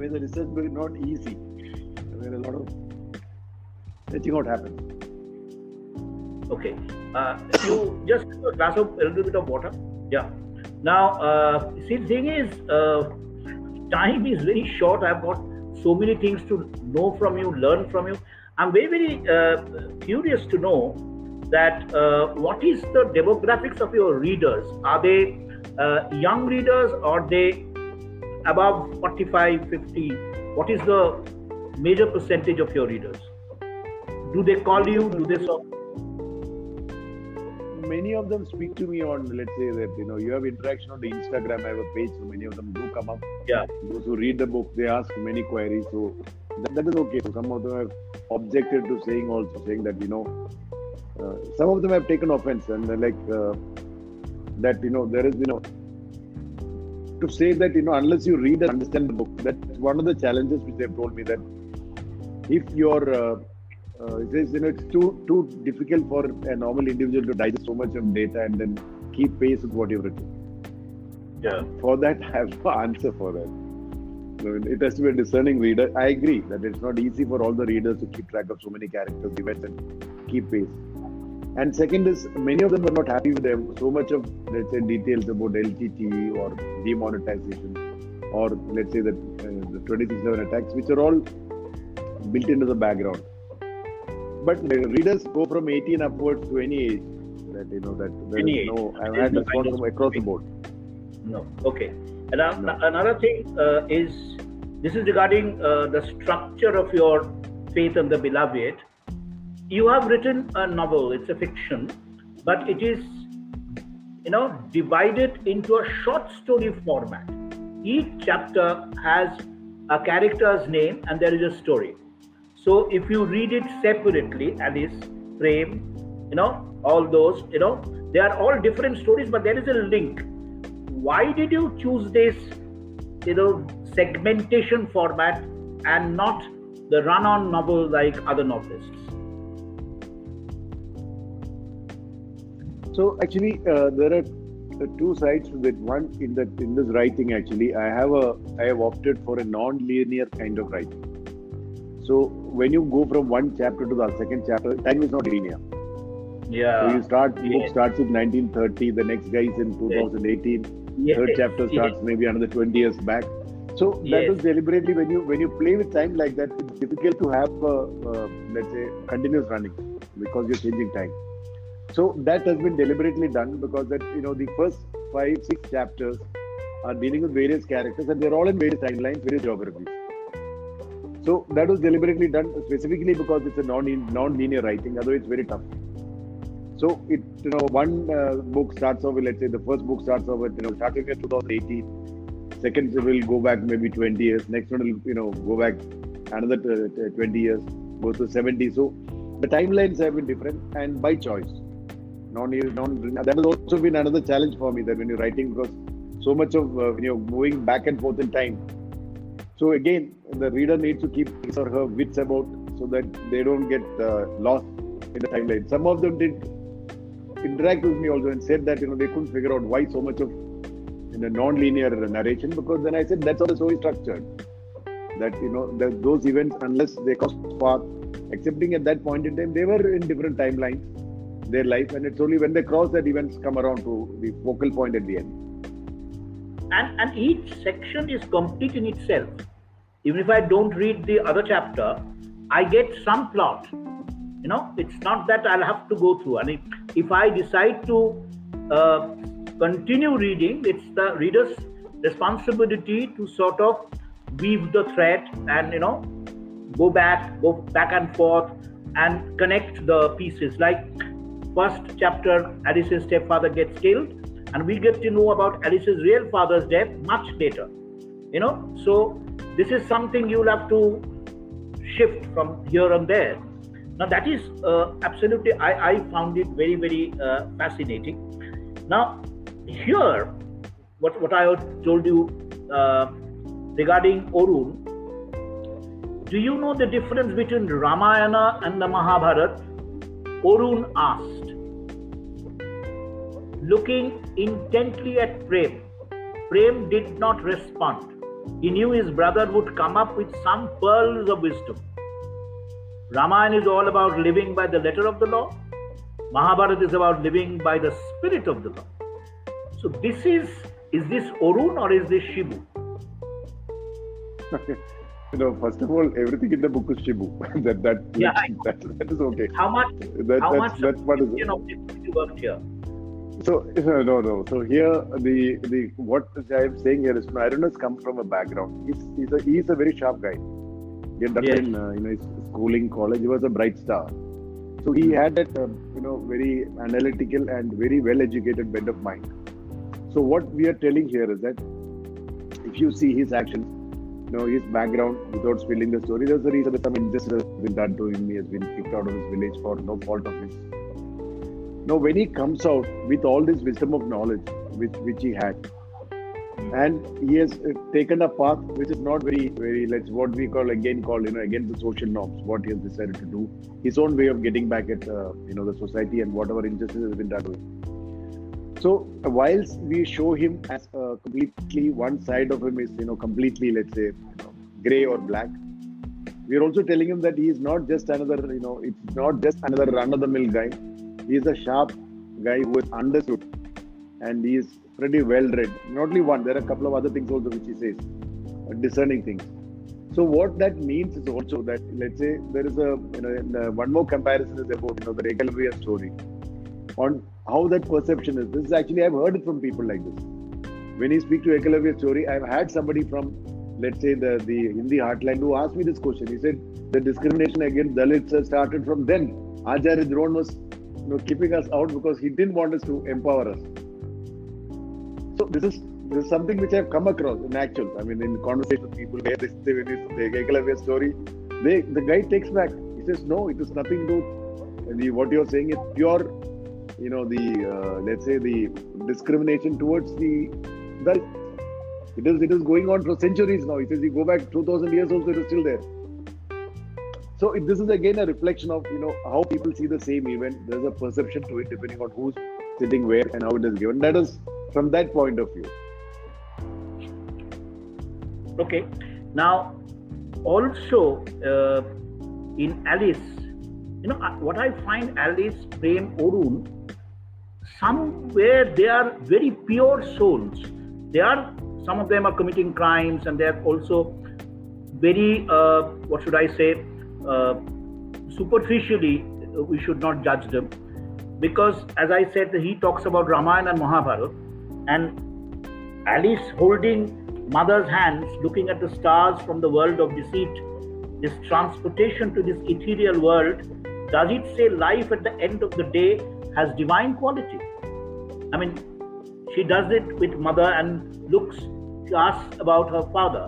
where the research is not easy, where a lot of stretching out happens. Okay. Uh, you just a glass of a little bit of water. Yeah. Now, uh, see, the thing is, uh, time is very short. I've got so many things to know from you, learn from you. I'm very, very uh, curious to know that uh, what is the demographics of your readers? Are they uh, young readers or they above 45, 50? What is the major percentage of your readers? Do they call you? Do they so? Many of them speak to me on, let's say that you know, you have interaction on the Instagram. I have a page, so many of them do come up. Yeah. Those who read the book, they ask many queries. So that, that is okay. So some of them have objected to saying also saying that you know, uh, some of them have taken offense and they're like uh, that you know there is you know to say that you know unless you read and understand the book, that's one of the challenges which they've told me that if you're uh, uh, it is you know it's too too difficult for a normal individual to digest so much of data and then keep pace with what you've written. Yeah. For that, *laughs* I have no answer for that. So it has to be a discerning reader. I agree that it's not easy for all the readers to keep track of so many characters, events, and keep pace. And second is many of them were not happy with them. So much of let's say details about LTT or demonetization, or let's say the uh, the 2611 attacks, which are all built into the background. But readers go from 18 upwards to any age. That you know that there Any is age. no. I've There had response from across the board. No. Okay. And uh, No. another thing uh, is this is regarding uh, the structure of your Faith and the Beloved. You have written a novel. It's a fiction, but it is, you know, divided into a short story format. Each chapter has a character's name and there is a story. So if you read it separately, Alice, Prem, you know, all those, you know, they are all different stories, but there is a link. Why did you choose this, you know, segmentation format and not the run-on novel like other novelists? So actually, uh, there are uh, two sides to. One in that in this writing, actually, I have a I have opted for a non-linear kind of writing. So when you go from one chapter to the second chapter, time is not linear. Yeah. So you start book starts with 1930, the next guy is in 2018, Yes, third chapter starts maybe another 20 years back. So that was deliberately when you when you play with time like that, it's difficult to have uh, uh, let's say continuous running because you're changing time. So that has been deliberately done because that you know the first five six chapters are dealing with various characters and they're all in various timelines, various geographies. So that was deliberately done specifically because it's a non non-linear writing. Otherwise, it's very tough. So it you know one uh, book starts off with let's say the first book starts off with you know starting at 2018 second will go back maybe 20 years next one will you know go back another uh, 20 years goes to 70 so the timelines have been different and by choice non non that has also been another challenge for me that when you're writing because so much of uh, when you're moving back and forth in time so again the reader needs to keep his or her wits about so that they don't get uh, lost in the timeline some of them did interact with me also and said that you know they couldn't figure out why so much of in a non-linear narration because then I said that's how the story is structured. That you know that those events, unless they cross path, accepting at that point in time, they were in different timelines, their life, and it's only when they cross that events come around to the focal point at the end. And and each section is complete in itself. Even if i don't read the other chapter i get some plot. You know it's not that i'll have to go through. And if, if i decide to uh, continue reading it's the reader's responsibility to sort of weave the thread and you know go back go back and forth and connect the pieces. Like first chapter Alice's stepfather gets killed and we get to know about alice's real father's death much later you know? So this is something you'll have to shift from here and there. Now that is uh, absolutely I, I found it very very uh, fascinating. Now here what, what i told you uh, regarding orun do you know the difference between ramayana and the mahabharata orun asked looking intently at prem prem did not respond he knew his brother would come up with some pearls of wisdom Ramayana is all about living by the letter of the law. Mahabharata is about living by the spirit of the law. So this is is this Orun or is this Shibu? *laughs* you know, first of all, everything in the book is Shibu. *laughs* that, that, yeah, that, that, that is okay. How much That, how that's much that's what is you know you worked here? So *laughs* no, no. So here, the the what I am saying here is Orun has come from a background. He's he's a he's a very sharp guy. He had done Yes. in uh, you know his schooling, college. He was a bright star. So he had that um, you know very analytical and very well educated bent of mind. So what we are telling here is that if you see his actions, you know his background without spilling the story, there's a reason that some injustice has been done to him. He has been kicked out of his village for no fault of his. Now, when he comes out with all this wisdom of knowledge, which which he had, and he has uh, taken a path which is not very, very, let's what we call again call you know against the social norms. What he has decided to do, his own way of getting back at uh, you know the society and whatever injustice has been done. So, whilst we show him as uh, completely one side of him is you know completely let's say you know, gray or black, we are also telling him that he is not just another you know it's not just another run-of-the-mill guy he is a sharp guy who is understood and he is pretty well read not only one there are a couple of other things also which he says uh, discerning things. So what that means is also that let's say there is a you know uh, one more comparison is about you know the Ekalavya story. On how that perception is this is actually i've heard it from people like this. When you speak to Ekalavya story i've had somebody from let's say the the hindi heartland who asked me this question. He said the discrimination against dalits started from then. Acharya Drona was you know, keeping us out because he didn't want us to empower us. So this is this is something which I've come across in actual. I mean, in conversation people where they say when it's the Ekalavya story, they the guy takes back. He says, no, it is nothing to. The, what you're saying is pure, you know, the uh, let's say the discrimination towards the Dalit. It is it is going on for centuries now. He says you go back 2,000 years also, it is still there. So it, this is again a reflection of you know how people see the same event. There's a perception to it depending on who's sitting where and how it is given. That is from that point of view. Okay. Now, also uh, in Alice, you know uh, what I find Alice, Prem, Orun, somewhere they are very pure souls. They are some of them are committing crimes and they're also very uh, what should i say Uh, superficially uh, we should not judge them. Because as i said he talks about ramayana and mahabharata and alice holding mother's hands looking at the stars from the world of deceit this transportation to this ethereal world does it say life at the end of the day has divine quality? I mean she does it with mother and looks she asks about her father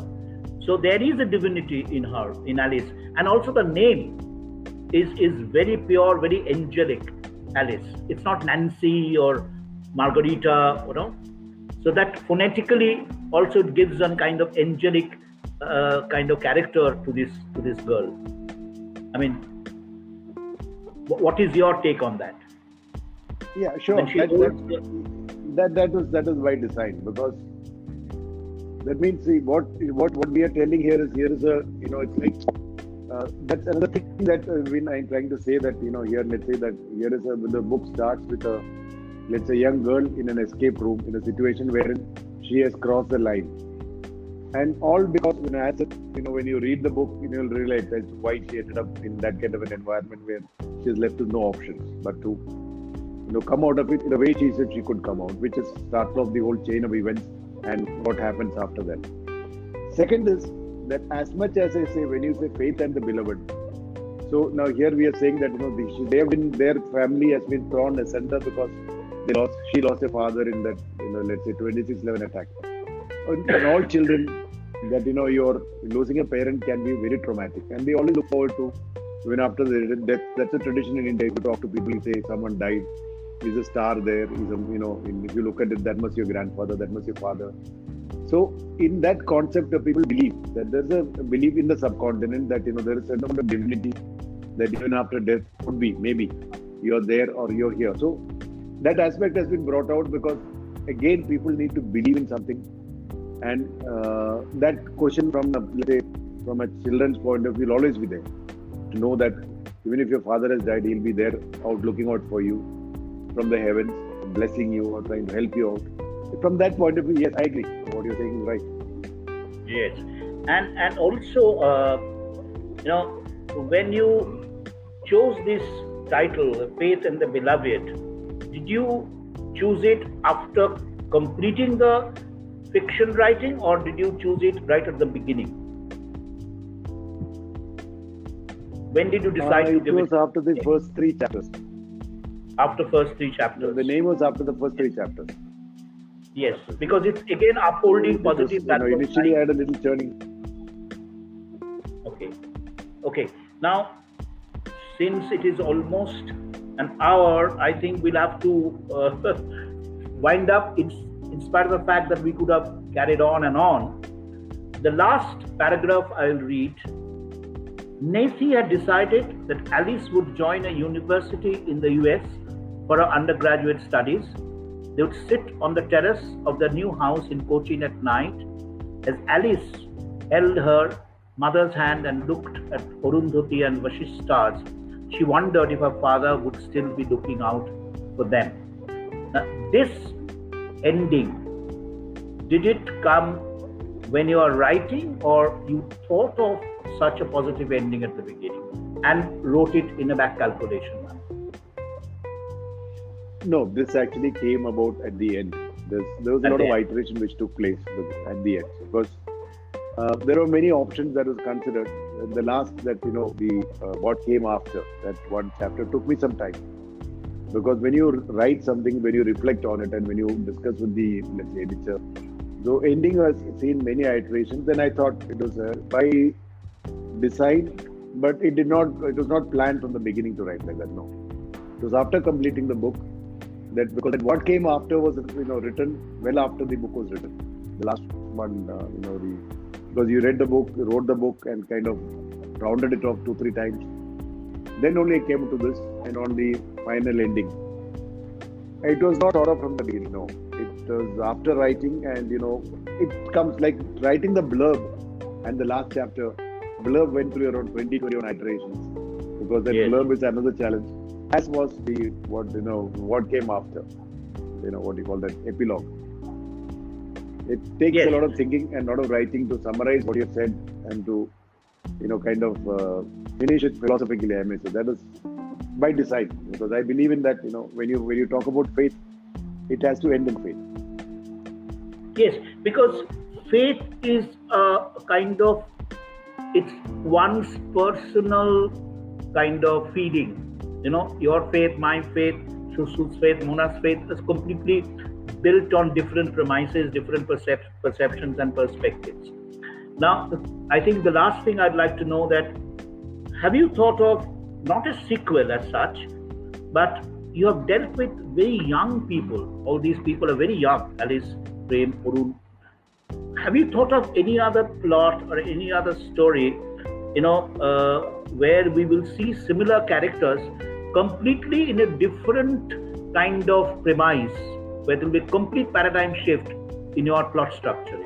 so there is a divinity in her in alice. And also the name is is very pure very angelic alice. It's not nancy or margarita you know. So that phonetically also gives some kind of angelic uh, kind of character to this to this girl. I mean what is your take on that? Yeah sure. That, that, that, that was that was by design because that means see what what what we are telling here is here is a you know it's like uh, that's another thing that uh, when I'm trying to say that you know here let's say that here is a the book starts with a let's say young girl in an escape room in a situation wherein she has crossed the line. And all because you know as a, you know when you read the book you will realize that's why she ended up in that kind of an environment where she's left with no options but to you know come out of it in the way she said she could come out which is starts off the whole chain of events and what happens after that. Second is that as much as i say when you say faith and the beloved so now here we are saying that you know they have been their family has been thrown asunder because they lost she lost a father in that you know let's say 2611 attack. And all children that you know you're losing a parent can be very traumatic. And they always look forward to even after the death that's a tradition in india you talk to people say someone died is a star there is a you know if you look at it that must be your grandfather that must be your father. So in that concept of people believe that there's a belief in the subcontinent that you know there is a certain amount of divinity that even after death could be maybe. You're there or you're here. So that aspect has been brought out because again people need to believe in something. And uh, that question from let's say from a children's point of view will always be there. To know that even if your father has died he'll be there out looking out for you from the heavens blessing you or trying to help you out from that point of view yes i agree what you're saying is right yes and and also uh, you know when you chose this title faith and the beloved did you choose it after completing the fiction writing or did you choose it right at the beginning? When did you decide uh, to give it? was after the first three chapters. After first three chapters. The name was after the first three chapters. Yes, because it's again upholding positive. You know, initially, I had a little turning. Okay, okay. Now, since it is almost an hour, I think we'll have to uh, *laughs* wind up. It's in spite of the fact that we could have carried on and on. The last paragraph I'll read Nancy had decided that Alice would join a university in the US for her undergraduate studies. They would sit on the terrace of their new house in Cochin at night as Alice held her mother's hand and looked at Arundhati and Vashisht stars. She wondered if her father would still be looking out for them. Now, this ending did it come when you are writing or you thought of such a positive ending at the beginning and wrote it in a back calculation no this actually came about at the end. There's, there was a lot of iteration which took place at the end. Because uh, there were many options that was considered. The last that you know the uh, what came after that one chapter took me some time. Because when you write something when you reflect on it and when you discuss with the let's say editor. So ending has seen many iterations and i thought it was a by design but it did not it was not planned from the beginning to write like that no. It was after completing the book that because what came after was you know written well after the book was written the last one uh, you know the because you read the book wrote the book and kind of rounded it off two three times then only I came to this and on the final ending. It was not of from the beginning, no. It was after writing and you know, it comes like writing the blurb and the last chapter. Blurb went through around 20, 21 iterations because that yes. blurb is another challenge. As was the what you know what came after, you know what you call that epilogue. It takes Yes. a lot of thinking and a lot of writing to summarize what you have said and to, you know, kind of uh, finish it philosophically. I mean, so that is by design because I believe in that. You know, when you when you talk about faith, it has to end in faith. Yes, because faith is a kind of it's one's personal kind of feeding. You know, your faith, my faith, Shushu's faith, Mona's faith is completely built on different premises, different percep- perceptions and perspectives. Now, I think the last thing I'd like to know that have you thought of not a sequel as such, but you have dealt with very young people. All these people are very young. Alice, Prem, Orun. Have you thought of any other plot or any other story, you know, uh, where we will see similar characters completely in a different kind of premise, where there will be a complete paradigm shift in your plot structure?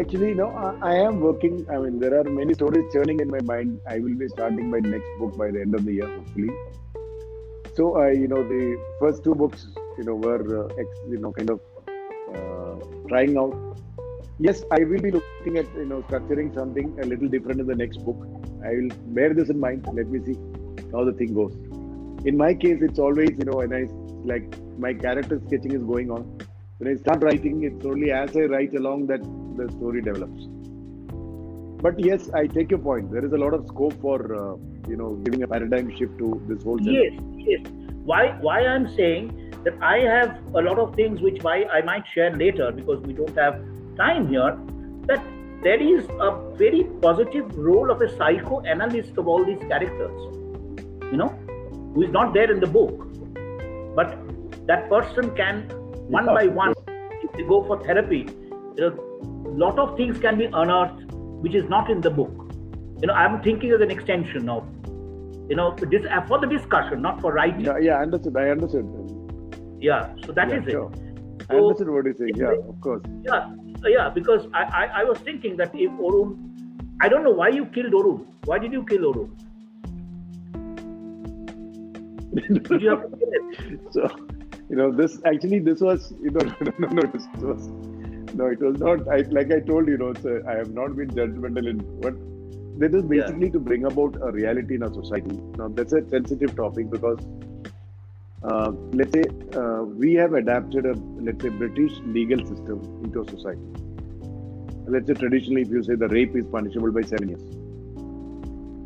Actually, no, I, I am working. I mean, there are many stories churning in my mind. I will be starting my next book by the end of the year, hopefully. So, I, you know, the first two books, you know, were, uh, ex, you know, kind of uh, trying out. Yes, I will be looking at, you know, structuring something a little different in the next book. I will bear this in mind. Let me see how the thing goes. In my case, it's always, you know, when I like my character sketching is going on. When I start writing, it's only as I write along that the story develops. But yes, I take your point. There is a lot of scope for uh, you know giving a paradigm shift to this whole. Yes, yes. Why? Why I'm saying that I have a lot of things which why I might share later because we don't have time here. That there is a very positive role of a psychoanalyst of all these characters. You know, who is not there in the book, but that person can one by one, if they go for therapy, you know, a lot of things can be unearthed which is not in the book. You know, I'm thinking as an extension of, you know, this uh, for the discussion, not for writing. Yeah, yeah, I understood. I understood. Yeah, so that yeah, is sure. it. I understood what you're saying. Yeah, of course. Yeah, yeah, because I, I, I was thinking that if Orun, I don't know why you killed Orun. Why did you kill Orun? You have to kill *laughs* so, you know, this actually this was you know *laughs* no no no this was no it was not. I like I told you, know, it's a, I have not been judgmental in what. That is Yeah. basically to bring about a reality in our society. Now that's a sensitive topic because uh, let's say uh, we have adapted a let's say British legal system into a society. Let's say traditionally, if you say the rape is punishable by seven years.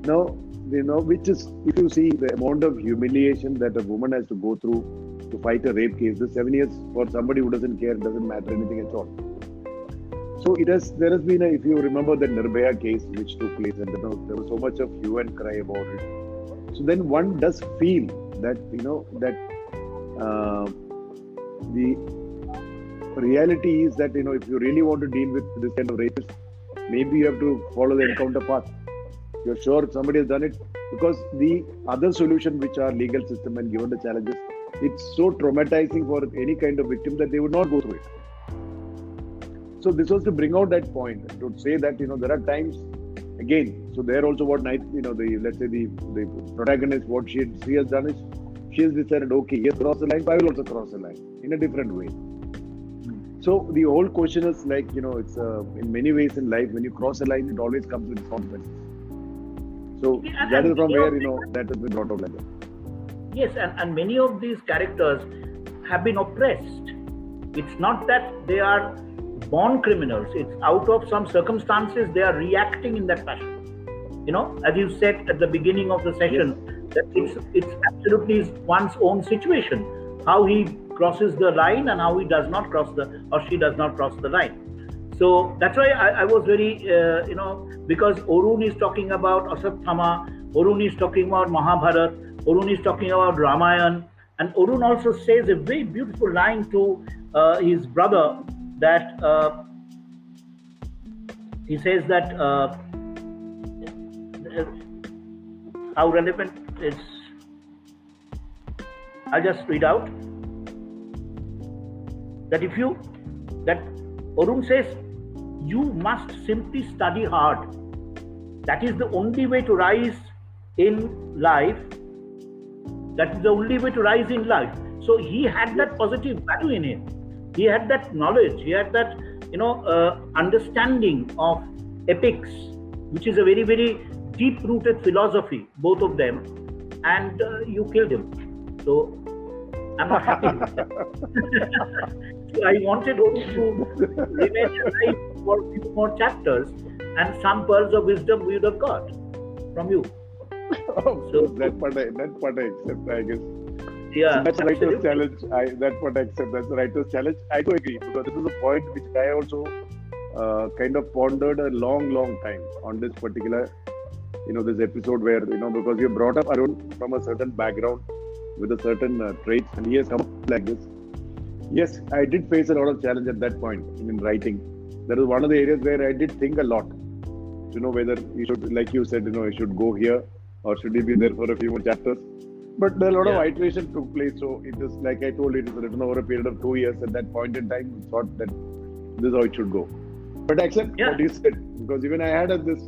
Now, you know, which is if you see the amount of humiliation that a woman has to go through to fight a rape case, the seven years for somebody who doesn't care doesn't matter anything at all. So it has there has been a if you remember the Nirbhaya case which took place and you know, there was so much of hue and cry about it. So then one does feel that you know that uh, the reality is that you know if you really want to deal with this kind of rapists, maybe you have to follow the encounter path. You're sure somebody has done it because the other solution, which are legal system and given the challenges, it's so traumatizing for any kind of victim that they would not go through it. So this was to bring out that point to say that you know there are times again. So there also what night you know the let's say the the protagonist what she she has done is she has decided okay he has crossed the line, but I will also cross the line in a different way. So the whole question is like you know it's uh, in many ways in life when you cross a line it always comes with consequences. So Yeah, that is from where you know that has been brought out like that. Yes, and, and many of these characters have been oppressed. It's not that they are born criminals, it's out of some circumstances they are reacting in that fashion. You know, as you said at the beginning of the session, that it's it's absolutely one's own situation. How he crosses the line and how he does not cross the or she does not cross the line. So that's why I, I was very, uh, you know, because Orun is talking about Asatthama, Orun is talking about Mahabharat, Orun is talking about Ramayan, and Orun also says a very beautiful line to uh, his brother that uh, he says that uh, how relevant is. I'll just read out that if you that Orun says you must simply study hard. That is the only way to rise in life. That is the only way to rise in life. So he had that positive value in him. He had that knowledge he had that you know uh, understanding of epics which is a very very deep rooted philosophy both of them and uh, you killed him. So i'm not happy with that. so *laughs* i wanted him to remain alive for a few more chapters and some pearls of wisdom we would have got from you. *laughs* So that part I, that part I accept I guess yeah that's the writer's challenge. I that what I accept. That's the writer's challenge. I do agree because this is a point which I also uh, kind of pondered a long, long time on this particular, you know, this episode where you know because you brought up Orun from a certain background with a certain uh, traits, and he has come like this. Yes, I did face a lot of challenge at that point in writing. That was one of the areas where I did think a lot. To know whether you should, like you said, you know, you should go here or should he be there for a few more chapters but a lot Yeah. of iteration took place. So it is like I told you, it is written over a period of two years. At that point in time, we thought that this is how it should go. But I accept Yeah. what you said because even I had a, this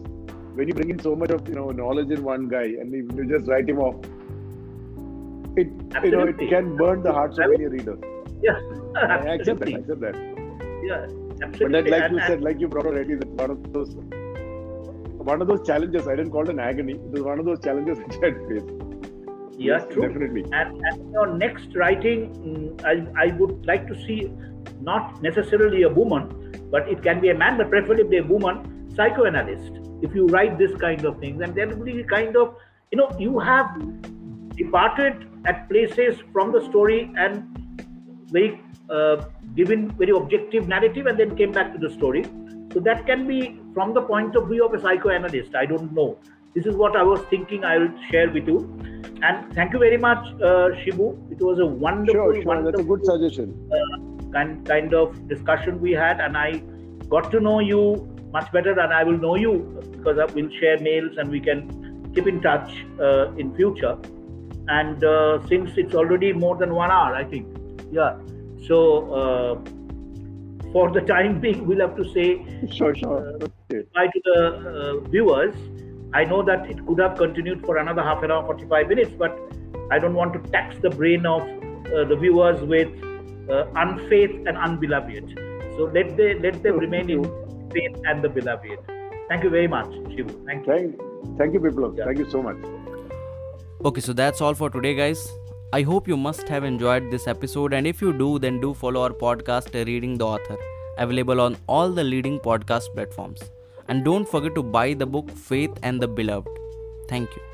when you bring in so much of you know knowledge in one guy and if you just write him off, it you know it can burn the hearts of many readers. yeah I *laughs* accept that. I accept that. yeah But absolutely that, like you said, like you brought already, that one of those one of those challenges. I didn't call it an agony. It was one of those challenges *laughs* which I had faced. Yeah Yes, true. definitely. and, and your next writing mm, I, I would like to see not necessarily a woman but it can be a man but preferably a woman psychoanalyst. If you write this kind of things and there will be kind of you know you have departed at places from the story and very uh, given very objective narrative and then came back to the story. So that can be from the point of view of a psychoanalyst i don't know this is what i was thinking i will share with you and thank you very much uh, shibu it was a wonderful Sure, sure. wonderful That's a good suggestion. kind, kind of discussion we had and i got to know you much better and i will know you because I will share mails and we can keep in touch uh, in future and uh, since it's already more than one hour i think yeah so uh, for the time *laughs* being we'll have to say Sure, sure. Okay. bye to the uh, viewers i know that it could have continued for another half an hour 45 minutes but i don't want to tax the brain of uh, the viewers with uh, unfaith and unbeloved so let they let them remain in faith and the beloved thank you very much shivu thank you Thank, thank you, people. Thank you so much. Okay, so that's all for today, guys. I hope you must have enjoyed this episode, and if you do, then do follow our podcast, Reading the Author, available on all the leading podcast platforms. And don't forget to buy the book Faith and the Beloved. Thank you.